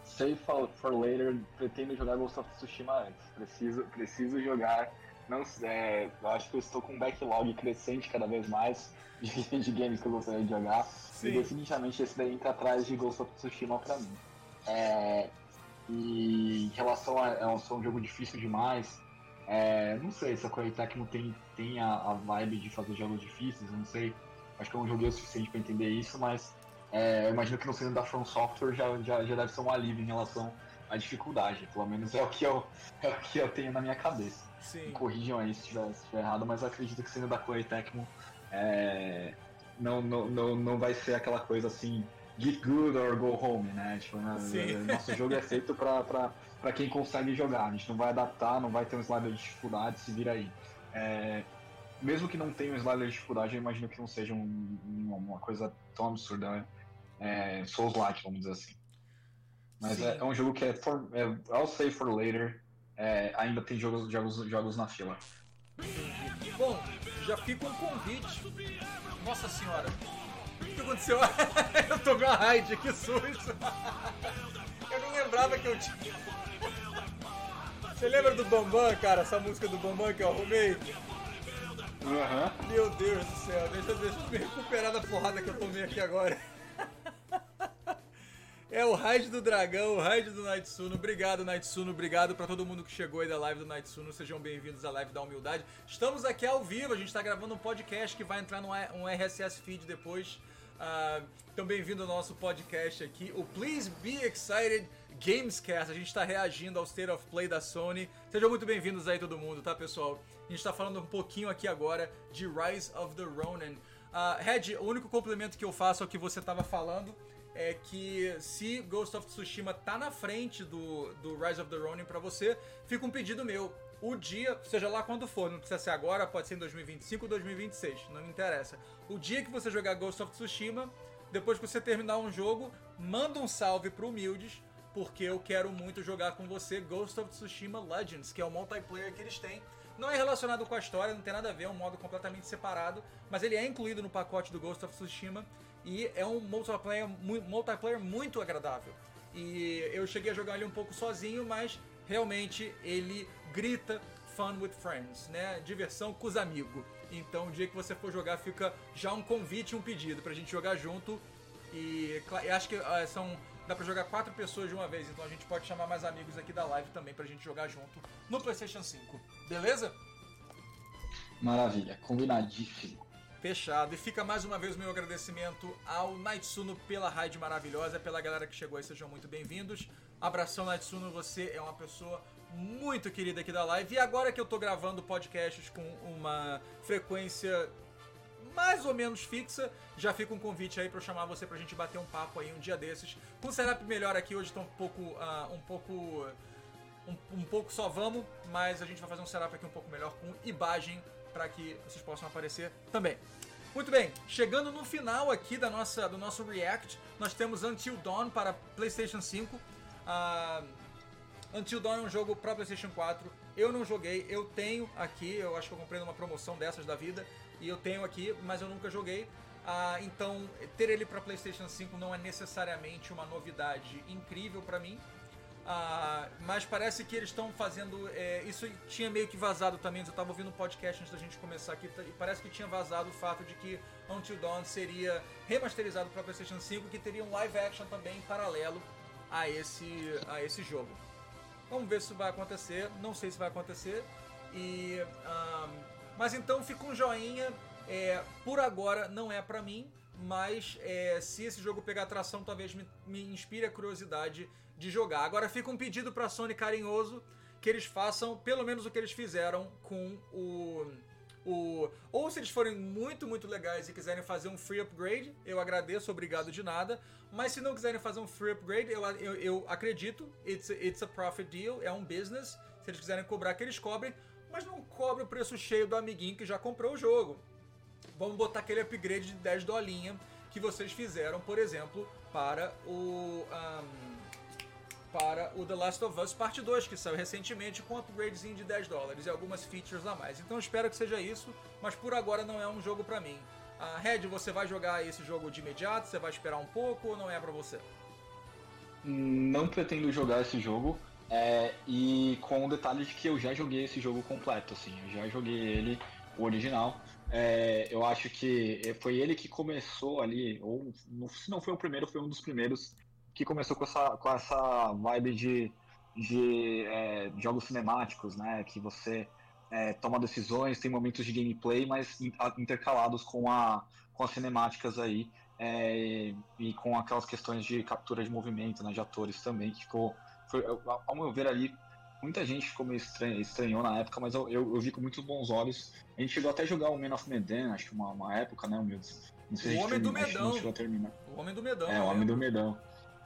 Save for, Later, pretendo jogar Ghost of Tsushima antes. Preciso, preciso jogar. Não, é, eu acho que eu estou com um backlog crescente cada vez mais de, de games que eu gostaria de jogar. Sim. E definitivamente esse daí entra atrás de Ghost of Tsushima pra mim. É, e em relação a é um, um jogo difícil demais, é, não sei se a Koei Tecmo tem, tem a, a, vibe de fazer jogos difíceis, eu não sei. Acho que eu não joguei o suficiente para entender isso, mas é, eu imagino que no sendo da From Software já, já, já deve ser um alívio em relação à dificuldade. Pelo menos é o que eu, é o que eu tenho na minha cabeça. Sim. corrijam aí se estiver, se estiver errado, mas acredito que sendo da Koei Tecmo é, não, não, não, não vai ser aquela coisa assim get good or go home, né? Tipo, né? nosso jogo é feito pra, pra, pra quem consegue jogar. A gente não vai adaptar, não vai ter um slider de dificuldade, se vira aí. É, mesmo que não tenha um slider de dificuldade, eu imagino que não seja um, uma coisa tão absurda, né? É, Souls-like, vamos dizer assim. Mas é, é, um jogo que é, for, é I'll say for later, é, ainda tem jogos, jogos, jogos na fila. Bom, já fica um convite. Nossa senhora, que aconteceu? eu tomei uma raid, que susto! eu não lembrava que eu tinha. Você lembra do Bambam, cara? Essa música do Bambam que eu arrumei? Uhum. Meu Deus do céu, deixa, deixa eu me recuperar da porrada que eu tomei aqui agora. É o raid do dragão, o raid do Nightsuno. Obrigado, Nightsuno. Obrigado para todo mundo que chegou aí da live do Nightsuno. Sejam bem-vindos à live da humildade. Estamos aqui ao vivo, a gente está gravando um podcast que vai entrar no um RSS feed depois. Uh, então, bem-vindo ao nosso podcast aqui, o Please Be Excited Gamescast. A gente está reagindo ao State of Play da Sony. Sejam muito bem-vindos aí, todo mundo, tá, pessoal? A gente está falando um pouquinho aqui agora de Rise of the Ronin. Uh, Red, o único complemento que eu faço ao que você estava falando é que se Ghost of Tsushima tá na frente do, do Rise of the Ronin para você, fica um pedido meu o dia, seja lá quando for, não precisa ser agora, pode ser em 2025 ou 2026, não me interessa. O dia que você jogar Ghost of Tsushima, depois que você terminar um jogo, manda um salve pro Humildes, porque eu quero muito jogar com você Ghost of Tsushima Legends, que é o multiplayer que eles têm. Não é relacionado com a história, não tem nada a ver, é um modo completamente separado, mas ele é incluído no pacote do Ghost of Tsushima e é um multiplayer, multiplayer muito agradável. E eu cheguei a jogar ele um pouco sozinho, mas realmente ele grita fun with friends, né? Diversão com os amigos. Então, o dia que você for jogar, fica já um convite, um pedido pra gente jogar junto. E acho que uh, são. Dá pra jogar quatro pessoas de uma vez, então a gente pode chamar mais amigos aqui da live também pra gente jogar junto no PlayStation 5. Beleza? Maravilha, combinadíssimo. Fechado. E fica mais uma vez o meu agradecimento ao Naitsuno pela raid maravilhosa, pela galera que chegou aí, sejam muito bem-vindos. Abração, Naitsuno, você é uma pessoa muito querida aqui da live. E agora que eu tô gravando podcasts com uma frequência mais ou menos fixa, já fica um convite aí para eu chamar você pra gente bater um papo aí um dia desses. Com o setup melhor aqui, hoje tá um pouco. Uh, um pouco. Um, um, pouco só vamos, mas a gente vai fazer um setup aqui um pouco melhor com imagem para que vocês possam aparecer também. Muito bem, chegando no final aqui da nossa, do nosso React, nós temos Until Dawn para PlayStation 5. Uh, Until Dawn é um jogo para PlayStation 4 Eu não joguei, eu tenho aqui, eu acho que eu comprei numa promoção dessas da vida, e eu tenho aqui, mas eu nunca joguei. Ah, então, ter ele para PlayStation 5 não é necessariamente uma novidade incrível para mim. Ah, mas parece que eles estão fazendo. É, isso tinha meio que vazado também. Eu estava ouvindo um podcast antes da gente começar aqui. E parece que tinha vazado o fato de que Until Dawn seria remasterizado para PlayStation 5 que teria um live action também paralelo a esse, a esse jogo. Vamos ver se vai acontecer. Não sei se vai acontecer. E, ah, mas então fica um joinha. É, por agora não é para mim, mas é, se esse jogo pegar atração, talvez me, me inspire a curiosidade de jogar. Agora fica um pedido para Sony carinhoso que eles façam pelo menos o que eles fizeram com o o ou se eles forem muito muito legais e quiserem fazer um free upgrade, eu agradeço, obrigado de nada. Mas se não quiserem fazer um free upgrade, eu, eu, eu acredito, it's it's a profit deal, é um business. Se eles quiserem cobrar, que eles cobrem, mas não cobre o preço cheio do amiguinho que já comprou o jogo. Vamos botar aquele upgrade de 10 dolinha que vocês fizeram, por exemplo, para o um, para o The Last of Us Parte 2, que saiu recentemente com um upgradezinho de 10 dólares e algumas features a mais. Então espero que seja isso, mas por agora não é um jogo para mim. Uh, Red, você vai jogar esse jogo de imediato? Você vai esperar um pouco ou não é para você? Não pretendo jogar esse jogo. É, e com o detalhe de que eu já joguei esse jogo completo, assim, eu já joguei ele, o original. É, eu acho que foi ele que começou ali, ou se não foi o primeiro, foi um dos primeiros que começou com essa, com essa vibe de, de é, jogos cinemáticos, né? Que você é, toma decisões, tem momentos de gameplay, mas intercalados com, a, com as cinemáticas aí é, e com aquelas questões de captura de movimento, né, de atores também, que ficou, foi, ao meu ver ali, muita gente ficou meio estranho, estranhou na época, mas eu, eu, eu, vi com muitos bons olhos. A gente chegou até a jogar o Man of Medan, acho que uma, uma época, né, Humildes? Não sei o Homem do Medão. O Homem do Medão. É, o Homem do Medão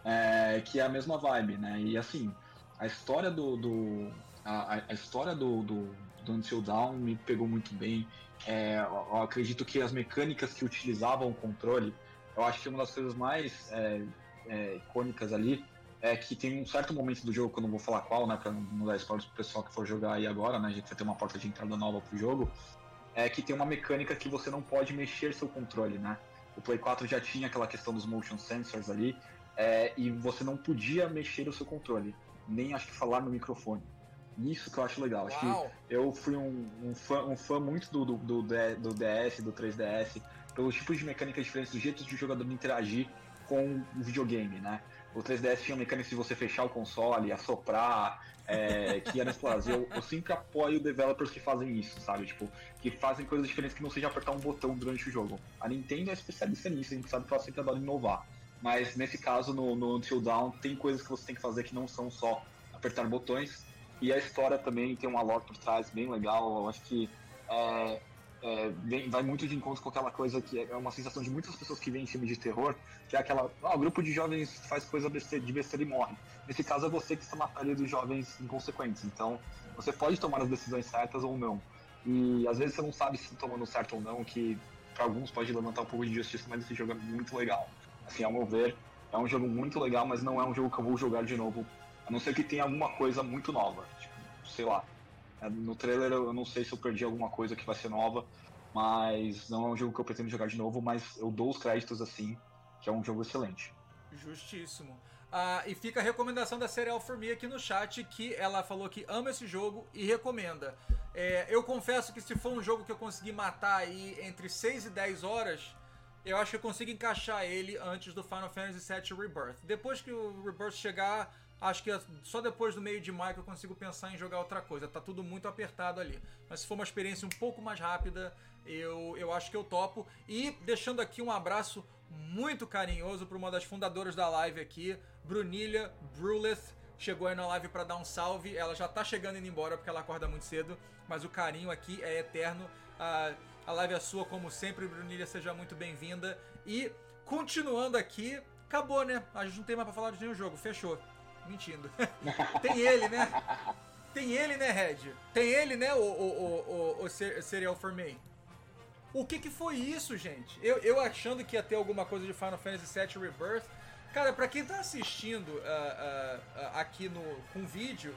é, que é a mesma vibe, né? E assim, a história do. do a, a, história do, do, do Until Dawn me pegou muito bem. É, eu acredito que as mecânicas que utilizavam o controle, eu acho que uma das coisas mais é, é, icônicas ali é que tem um certo momento do jogo, que eu não vou falar qual, né, pra não dar spoilers pro pessoal que for jogar aí agora, né, a gente vai ter uma porta de entrada nova pro jogo, é que tem uma mecânica que você não pode mexer seu controle, né. O Play 4 já tinha aquela questão dos motion sensors ali, é, e você não podia mexer o seu controle, nem acho que falar no microfone. Isso que eu acho legal. Uau. Acho que eu fui um, um, fã, um fã muito do, do, do, do DS, do 3DS, pelos tipos de mecânicas diferentes, do jeito de o jogador interagir com o videogame, né? O 3DS tinha mecânicas de você fechar o console, assoprar, é, que era explorar. Eu, eu sempre apoio developers que fazem isso, sabe? Tipo, que fazem coisas diferentes que não seja apertar um botão durante o jogo. A Nintendo é especialista nisso, a gente sabe que ela sempre adora inovar. Mas nesse caso, no, no Until Dawn, tem coisas que você tem que fazer que não são só apertar botões. E a história também tem uma lore por trás bem legal. Eu acho que é, é, vem, vai muito de encontro com aquela coisa que é uma sensação de muitas pessoas que veem filme de terror, que é aquela. Ah, o grupo de jovens faz coisa de besteira e morre. Nesse caso, é você que está na pele dos jovens inconsequentes. Então, você pode tomar as decisões certas ou não. E às vezes você não sabe se está tomando certo ou não, que para alguns pode levantar um pouco de injustiça, mas esse jogo é muito legal. Assim, ao meu ver, é um jogo muito legal, mas não é um jogo que eu vou jogar de novo. A não ser que tenha alguma coisa muito nova. Tipo, sei lá. É, no trailer eu não sei se eu perdi alguma coisa que vai ser nova, mas não é um jogo que eu pretendo jogar de novo, mas eu dou os créditos assim, que é um jogo excelente. Justíssimo. Ah, e fica a recomendação da Serial For Me aqui no chat, que ela falou que ama esse jogo e recomenda. É, eu confesso que se for um jogo que eu conseguir matar aí entre 6 e 10 horas, eu acho que eu consigo encaixar ele antes do Final Fantasy VII Rebirth. Depois que o Rebirth chegar, acho que só depois do meio de maio que eu consigo pensar em jogar outra coisa. Tá tudo muito apertado ali. Mas se for uma experiência um pouco mais rápida, eu, eu acho que eu topo. E deixando aqui um abraço muito carinhoso para uma das fundadoras da live aqui, Brunilha Bruleth. Chegou aí na live para dar um salve. Ela já tá chegando indo embora porque ela acorda muito cedo, mas o carinho aqui é eterno. Uh, a live é sua, como sempre, Brunilha, seja muito bem-vinda. E, continuando aqui, acabou, né? A gente não tem mais pra falar de nenhum jogo, fechou. Mentindo. tem ele, né? Tem ele, né, Red? Tem ele, né, o, o, o, o, Serial for Me. O que que foi isso, gente? Eu, eu achando que ia ter alguma coisa de Final Fantasy VII Rebirth. Cara, pra quem tá assistindo uh, uh, uh, aqui no, com vídeo,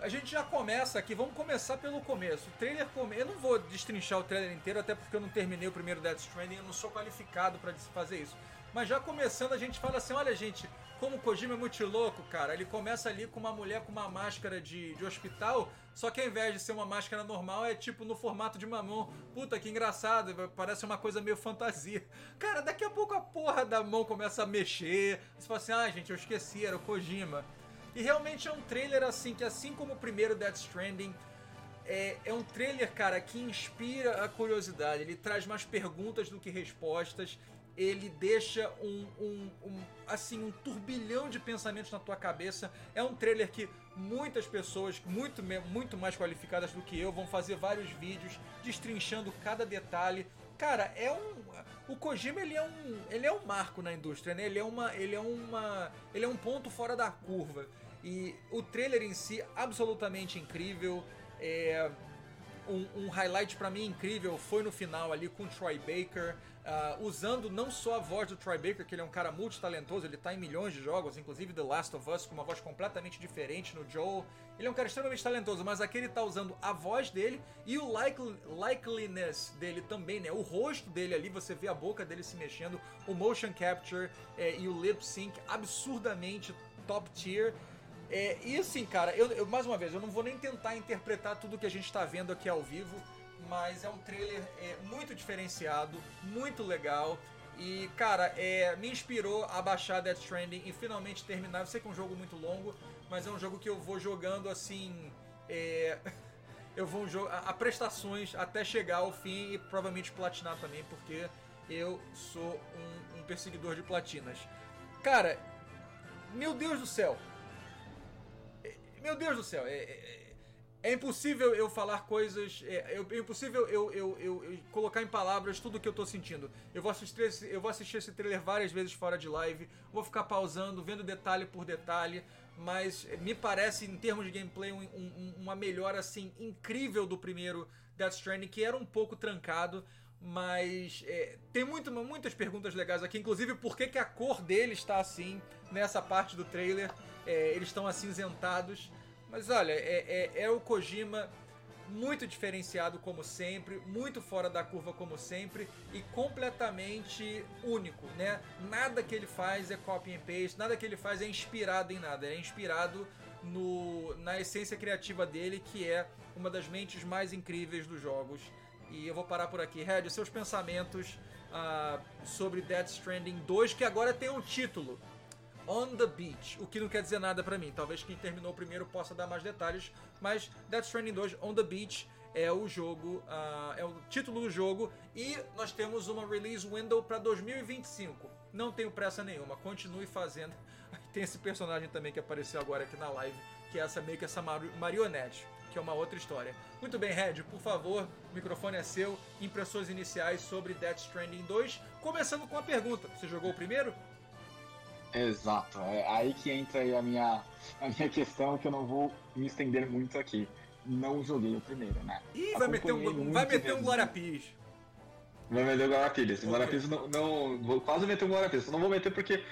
a gente já começa aqui, vamos começar pelo começo. O trailer come... Eu não vou destrinchar o trailer inteiro, até porque eu não terminei o primeiro Death Stranding, eu não sou qualificado para fazer isso. Mas já começando, a gente fala assim: olha, gente, como o Kojima é muito louco, cara. Ele começa ali com uma mulher com uma máscara de, de hospital, só que ao invés de ser uma máscara normal, é tipo no formato de mamão. Puta, que engraçado, parece uma coisa meio fantasia. Cara, daqui a pouco a porra da mão começa a mexer. Você fala assim: ah, gente, eu esqueci, era o Kojima. E realmente é um trailer assim, que assim como o primeiro Death Stranding, é, é, um trailer, cara, que inspira a curiosidade. Ele traz mais perguntas do que respostas. Ele deixa um, um, um, assim um turbilhão de pensamentos na tua cabeça. É um trailer que muitas pessoas, muito, muito mais qualificadas do que eu, vão fazer vários vídeos destrinchando cada detalhe. Cara, é um. O Kojima ele é um, ele é um marco na indústria, né? Ele é uma, ele é uma, ele é um ponto fora da curva. E o trailer em si, absolutamente incrível. É, um, um highlight para mim incrível foi no final ali com o Troy Baker, uh, usando não só a voz do Troy Baker, que ele é um cara multitalentoso, ele tá em milhões de jogos, inclusive The Last of Us, com uma voz completamente diferente no Joel. Ele é um cara extremamente talentoso, mas aqui ele tá usando a voz dele e o likely, likeliness dele também, né? O rosto dele ali, você vê a boca dele se mexendo, o motion capture é, e o lip sync absurdamente top tier. É, e assim, cara, eu, eu, mais uma vez, eu não vou nem tentar interpretar tudo que a gente está vendo aqui ao vivo, mas é um trailer é, muito diferenciado, muito legal. E, cara, é, me inspirou a baixar Death Stranding e finalmente terminar. Eu sei que é um jogo muito longo, mas é um jogo que eu vou jogando assim. É, eu vou a, a prestações até chegar ao fim e provavelmente platinar também, porque eu sou um, um perseguidor de platinas. Cara, meu Deus do céu! Meu Deus do céu, é, é, é impossível eu falar coisas. É, é, impossível eu, eu, eu, eu, colocar em palavras tudo o que eu tô sentindo. Eu vou, assistir esse, eu vou assistir esse trailer várias vezes fora de live, vou ficar pausando, vendo detalhe por detalhe. Mas me parece, em termos de gameplay, um, um, uma melhora assim incrível do primeiro Death Stranding, que era um pouco trancado. Mas é, tem muito, muitas perguntas legais aqui, inclusive por que, que a cor dele está assim nessa parte do trailer. É, eles estão acinzentados. Mas olha, é, é, é, o Kojima muito diferenciado como sempre, muito fora da curva como sempre e completamente único, né? Nada que ele faz é copy and paste, nada que ele faz é inspirado em nada, é inspirado no, na essência criativa dele, que é uma das mentes mais incríveis dos jogos. E eu vou parar por aqui. Red, seus pensamentos uh, sobre Death Stranding 2, que agora tem um título. On the Beach, o que não quer dizer nada para mim. Talvez quem terminou primeiro possa dar mais detalhes, mas Death Stranding 2 On the Beach é o jogo, uh, é o título do jogo e nós temos uma release window para 2025. Não tenho pressa nenhuma, continue fazendo. Tem esse personagem também que apareceu agora aqui na live, que é essa meio que essa marionete, que é uma outra história. Muito bem, Red, por favor, o microfone é seu. Impressões iniciais sobre Death Stranding 2, começando com a pergunta: você jogou o primeiro? Exato, é aí que entra aí a minha, a minha questão que eu não vou me estender muito aqui. Não joguei o primeiro, né? Ih, vai meter um, vai meter um Glória Pires. Vai meter o Glória Pires. O não, não. Vou quase meter um Glória Pires. Não vou meter porque.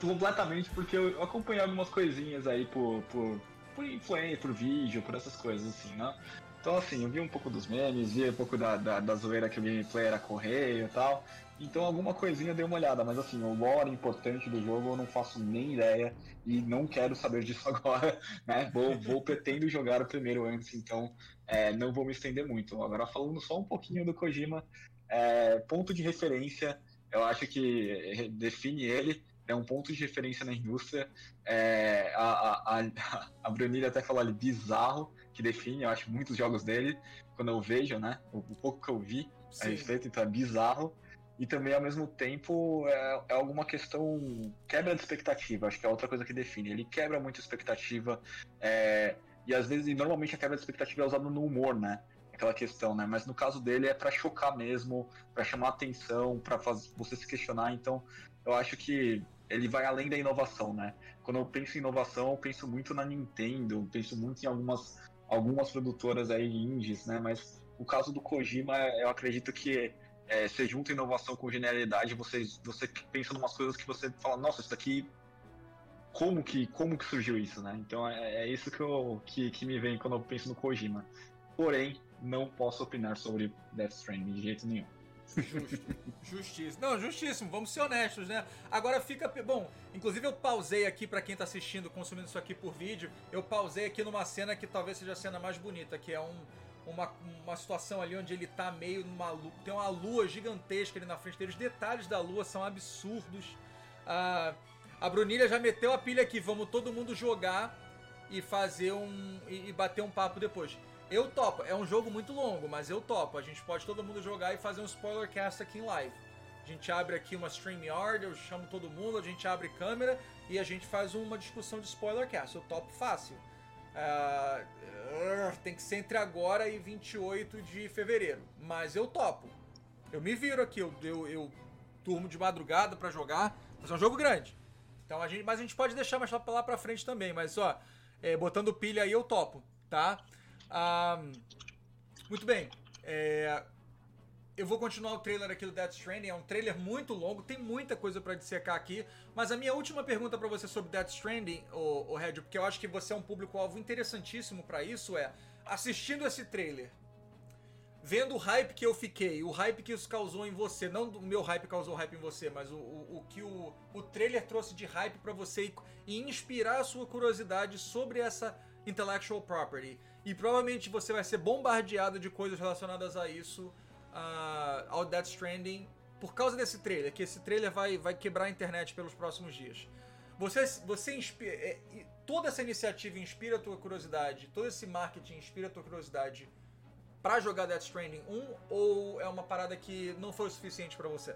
completamente porque eu acompanhei algumas coisinhas aí por, por, por influência, por vídeo, por essas coisas assim, né? Então, assim, eu vi um pouco dos memes, vi um pouco da, da, da zoeira que o gameplay era correio e tal. Então alguma coisinha eu dei uma olhada, mas assim, o lore importante do jogo eu não faço nem ideia e não quero saber disso agora, né? Vou, vou pretendo jogar o primeiro antes, então é, não vou me estender muito. Agora falando só um pouquinho do Kojima, é, ponto de referência, eu acho que define ele, é um ponto de referência na indústria. É, a, a, a Brunilha até falou ali bizarro, que define, eu acho, muitos jogos dele, quando eu vejo, né? O, o pouco que eu vi Sim. a respeito, então é bizarro e também ao mesmo tempo é, é, alguma questão quebra de expectativa acho que é outra coisa que define. Ele quebra muito expectativa é, e às vezes e normalmente a quebra de expectativa é usada no humor né? Aquela questão né? Mas no caso dele é para chocar mesmo para chamar atenção para você se questionar. Então eu acho que ele vai além da inovação né? Quando eu penso em inovação eu penso muito na Nintendo penso muito em algumas algumas produtoras aí indies né? Mas o caso do Kojima eu acredito que é, você junta inovação com genialidade, você, você pensa em umas coisas que você fala, nossa, isso daqui como que, como que surgiu isso, né? Então é, é isso que, eu, que, que me vem quando eu penso no Kojima. Porém, não posso opinar sobre Death Stranding de jeito nenhum. Justo. Justíssimo. Não, justíssimo. Vamos ser honestos, né? Agora fica. Bom, inclusive eu pausei aqui para quem tá assistindo, consumindo isso aqui por vídeo. Eu pausei aqui numa cena que talvez seja a cena mais bonita, que é um, uma, uma situação ali onde ele tá meio numa lua. Tem uma lua gigantesca ali na frente dele. Os detalhes da lua são absurdos. Ah, a Brunilha já meteu a pilha aqui. Vamos todo mundo jogar e fazer um. e, e bater um papo depois. Eu topo. É um jogo muito longo, mas eu topo. A gente pode todo mundo jogar e fazer um spoiler cast aqui em live. A gente abre aqui uma StreamYard, eu chamo todo mundo, a gente abre câmera e a gente faz uma discussão de spoiler cast. Eu topo fácil. Uh, tem que ser entre agora e 28 de fevereiro. Mas eu topo. Eu me viro aqui, eu, eu, eu turmo de madrugada para jogar. Mas é um jogo grande. Então a gente, mas a gente pode deixar mais lá pra frente também. Mas ó, é, botando pilha aí eu topo, tá? Ah, muito bem. É, eu vou continuar o trailer aqui do Death Stranding. É um trailer muito longo, tem muita coisa para dissecar aqui. Mas a minha última pergunta para você sobre Death Stranding, o, o Red, porque eu acho que você é um público-alvo interessantíssimo para isso, é assistindo esse trailer, vendo o hype que eu fiquei, o hype que isso causou em você, não o meu hype causou hype em você, mas o, o, o que o, o trailer trouxe de hype para você e, e inspirar a sua curiosidade sobre essa intellectual property. E provavelmente você vai ser bombardeado de coisas relacionadas a isso, uh, ao Death Stranding, por causa desse trailer, que esse trailer vai, vai quebrar a internet pelos próximos dias. Você, você inspira, é, toda essa iniciativa inspira a tua curiosidade, todo esse marketing inspira a tua curiosidade para jogar Death Stranding 1 ou é uma parada que não foi o suficiente para você?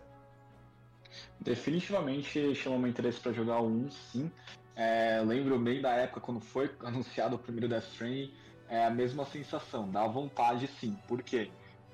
Definitivamente chamou meu interesse para jogar o 1, sim. É, lembro bem da época quando foi anunciado o primeiro Death Stranding, é a mesma sensação, dá vontade sim. Por quê?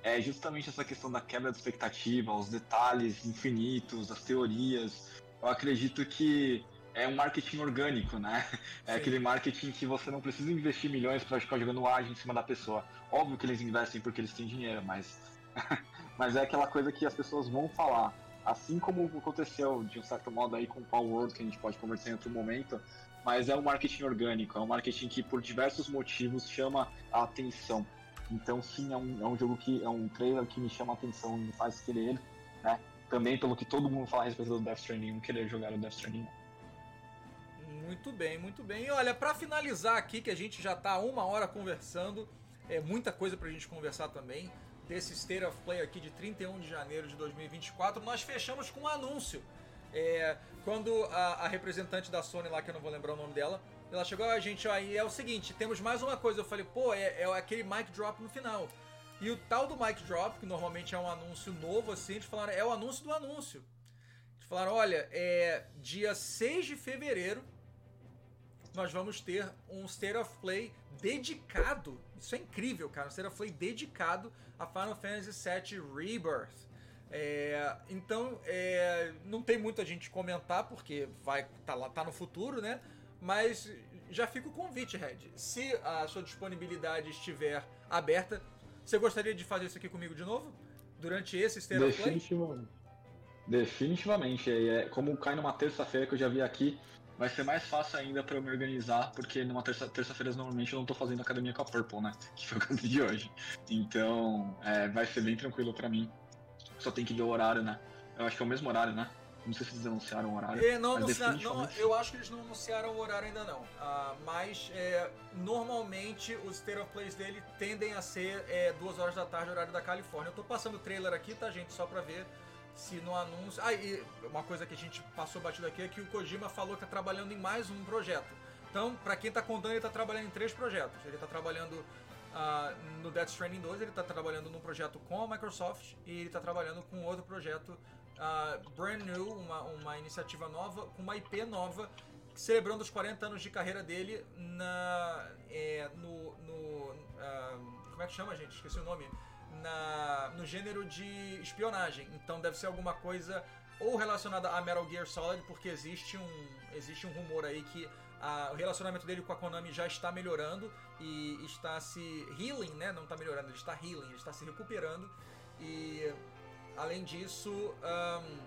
É justamente essa questão da quebra de expectativa, os detalhes infinitos, as teorias. Eu acredito que é um marketing orgânico, né? É Sim. aquele marketing que você não precisa investir milhões para ficar jogando ágil em cima da pessoa. Óbvio que eles investem porque eles têm dinheiro, mas mas é aquela coisa que as pessoas vão falar. Assim como aconteceu de um certo modo aí com o Power World, que a gente pode conversar em outro momento, mas é um marketing orgânico, é um marketing que por diversos motivos chama a atenção. Então sim, é um, é um jogo que é um trailer que me chama a atenção e me faz querer, né? Também pelo que todo mundo fala a respeito do Death Stranding, querer jogar o Death Stranding. Muito bem, muito bem. E olha, para finalizar aqui, que a gente já tá uma hora conversando, é muita coisa pra gente conversar também, desse State of Play aqui de 31 de janeiro de 2024, nós fechamos com um anúncio é, quando a, a, representante da Sony lá, que eu não vou lembrar o nome dela, ela chegou a gente, aí é o seguinte, temos mais uma coisa. Eu falei, pô, é, é aquele mic drop no final. E o tal do mic drop, que normalmente é um anúncio novo, assim, eles falaram, é o anúncio do anúncio. Eles falaram, olha, é dia 6 de fevereiro nós vamos ter um State of Play dedicado. Isso é incrível, cara. Um State of Play dedicado a Final Fantasy VII Rebirth. É, então, é, não tem muita gente comentar, porque vai tá, lá, tá no futuro, né? Mas já fica o convite, Red. Se a sua disponibilidade estiver aberta, você gostaria de fazer isso aqui comigo de novo? Durante esse State Definitivamente. Definitivamente. É, como cai numa terça-feira que eu já vi aqui, vai ser mais fácil ainda para eu me organizar, porque numa terça-feira terça normalmente eu não tô fazendo academia com a Purple, né? Que foi o caso de hoje. Então, é, vai ser bem tranquilo para mim só tem que ver o horário, né? Eu acho que é o mesmo horário, né? Não sei se eles anunciaram o horário. É, não anunciaram, não, eu acho que eles não anunciaram o horário ainda não. Uh, mas é, normalmente os State of Plays dele tendem a ser é, duas horas da tarde, horário da Califórnia. Eu tô passando o trailer aqui, tá, gente? Só pra ver se no anúncio. Ah, e uma coisa que a gente passou batido aqui é que o Kojima falou que tá trabalhando em mais um projeto. Então, para quem tá contando, ele tá trabalhando em três projetos. Ele tá trabalhando Uh, no Death Stranding 2 ele está trabalhando num projeto com a Microsoft e ele está trabalhando com outro projeto uh, brand new, uma, uma iniciativa nova, com uma IP nova, celebrando os 40 anos de carreira dele na, é, no, no uh, como é que chama gente? Esqueci o nome. Na, no gênero de espionagem. Então deve ser alguma coisa ou relacionada a Metal Gear Solid, porque existe um, existe um rumor aí que o relacionamento dele com a Konami já está melhorando e está se healing, né? Não está melhorando, ele está healing, ele está se recuperando e além disso, um,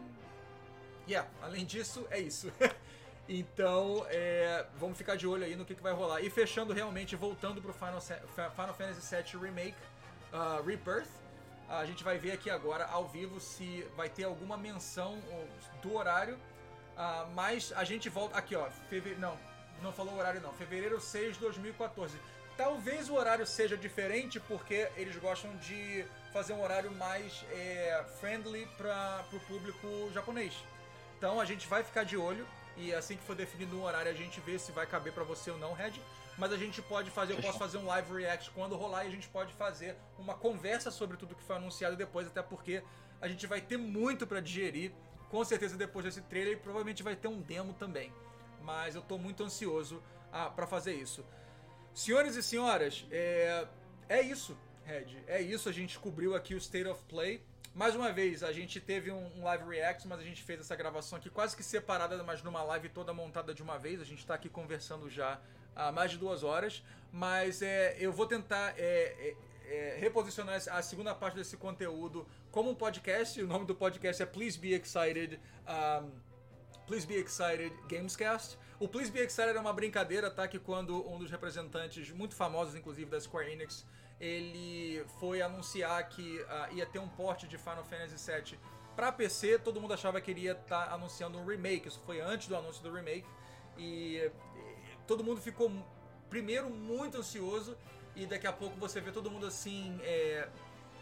yeah, além disso é isso. Então, é, vamos ficar de olho aí no que, que vai rolar. E fechando realmente, voltando pro Final, Final Fantasy VII Remake uh, Rebirth, a gente vai ver aqui agora ao vivo se vai ter alguma menção do horário. Uh, mas a gente volta. Aqui, ó. Fevereiro. Não, não falou horário não. Fevereiro 6 de 2014. Talvez o horário seja diferente porque eles gostam de fazer um horário mais é, friendly para o público japonês. Então a gente vai ficar de olho e assim que for definido um horário a gente vê se vai caber para você ou não, Red. Mas a gente pode fazer, eu posso fazer um live react quando rolar e a gente pode fazer uma conversa sobre tudo que foi anunciado depois, até porque a gente vai ter muito para digerir. Com certeza depois desse trailer e provavelmente vai ter um demo também. Mas eu tô muito ansioso ah, para fazer isso. Senhores e senhoras, é, é isso, Red. É isso, a gente cobriu aqui o State of Play. Mais uma vez, a gente teve um, live react, mas a gente fez essa gravação aqui quase que separada, mas numa live toda montada de uma vez. A gente está aqui conversando já há mais de duas horas. Mas é, eu vou tentar é, é, é reposicionar a segunda parte desse conteúdo como um podcast. O nome do podcast é Please Be Excited. Um, Please Be Excited Gamescast. O Please Be Excited é uma brincadeira, tá? Que quando um dos representantes, muito famosos inclusive da Square Enix, ele foi anunciar que uh, ia ter um porte de Final Fantasy VII para PC, todo mundo achava que ele ia estar tá anunciando um remake. Isso foi antes do anúncio do remake. E, e todo mundo ficou, primeiro, muito ansioso. E daqui a pouco você vê todo mundo assim, é,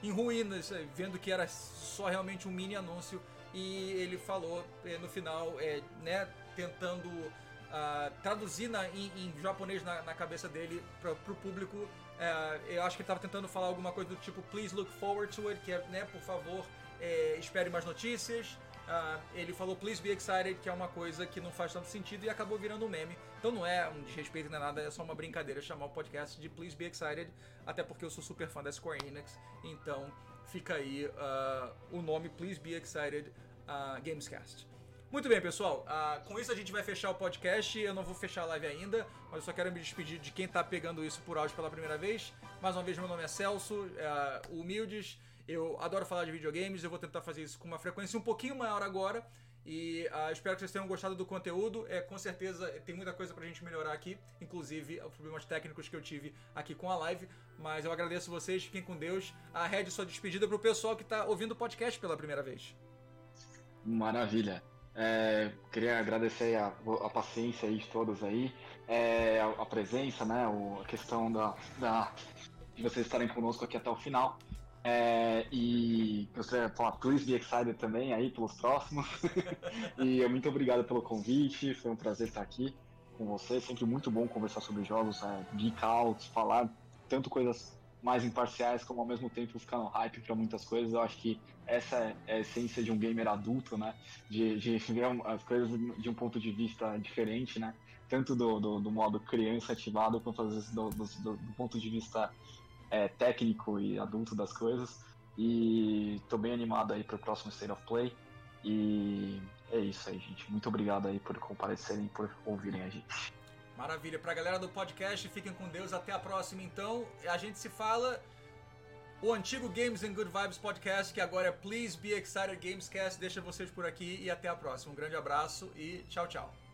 em ruínas, é, vendo que era só realmente um mini anúncio. E ele falou é, no final, é, né, tentando uh, traduzir na, em, em, japonês na, na cabeça dele para o público é, eu acho que ele estava tentando falar alguma coisa do tipo Please look forward to it, que é, né, por favor, é, espere mais notícias. Uh, ele falou Please be excited, que é uma coisa que não faz tanto sentido e acabou virando um meme. Então não é um desrespeito nem nada, é só uma brincadeira chamar o podcast de Please be excited, até porque eu sou super fã da Square Enix. Então fica aí uh, o nome Please be excited uh, Gamescast. Muito bem, pessoal. Uh, com isso a gente vai fechar o podcast. Eu não vou fechar a live ainda, mas eu só quero me despedir de quem está pegando isso por áudio pela primeira vez. Mais uma vez, meu nome é Celso, uh, humildes. Eu adoro falar de videogames. Eu vou tentar fazer isso com uma frequência um pouquinho maior agora. E uh, espero que vocês tenham gostado do conteúdo. É, com certeza tem muita coisa pra gente melhorar aqui, inclusive problemas técnicos que eu tive aqui com a live. Mas eu agradeço vocês, fiquem com Deus. A Red, sua despedida pro pessoal que está ouvindo o podcast pela primeira vez. Maravilha. É, queria agradecer a, a, paciência aí de todos aí, é, a, a, presença, né, o, a questão da, da, de vocês estarem conosco aqui até o final. É, e gostaria de falar, please be excited também aí pelos próximos. e muito obrigado pelo convite, foi um prazer estar aqui com você. Sempre muito bom conversar sobre jogos, é, geek out, falar tanto coisas mais imparciais, como ao mesmo tempo ficar no hype para muitas coisas. Eu acho que essa é a essência de um gamer adulto, né? De, de ver as coisas de um ponto de vista diferente, né? Tanto do, do, do modo criança ativado, quanto às vezes do, do, do ponto de vista é, técnico e adulto das coisas. E tô bem animado aí pro próximo State of Play. E é isso aí, gente. Muito obrigado aí por comparecerem, por ouvirem a gente. Maravilha. Pra galera do podcast, fiquem com Deus. Até a próxima, então. A gente se fala. O antigo Games and Good Vibes podcast, que agora é Please Be Excited Gamescast, deixa vocês por aqui e até a próxima. Um grande abraço e tchau, tchau.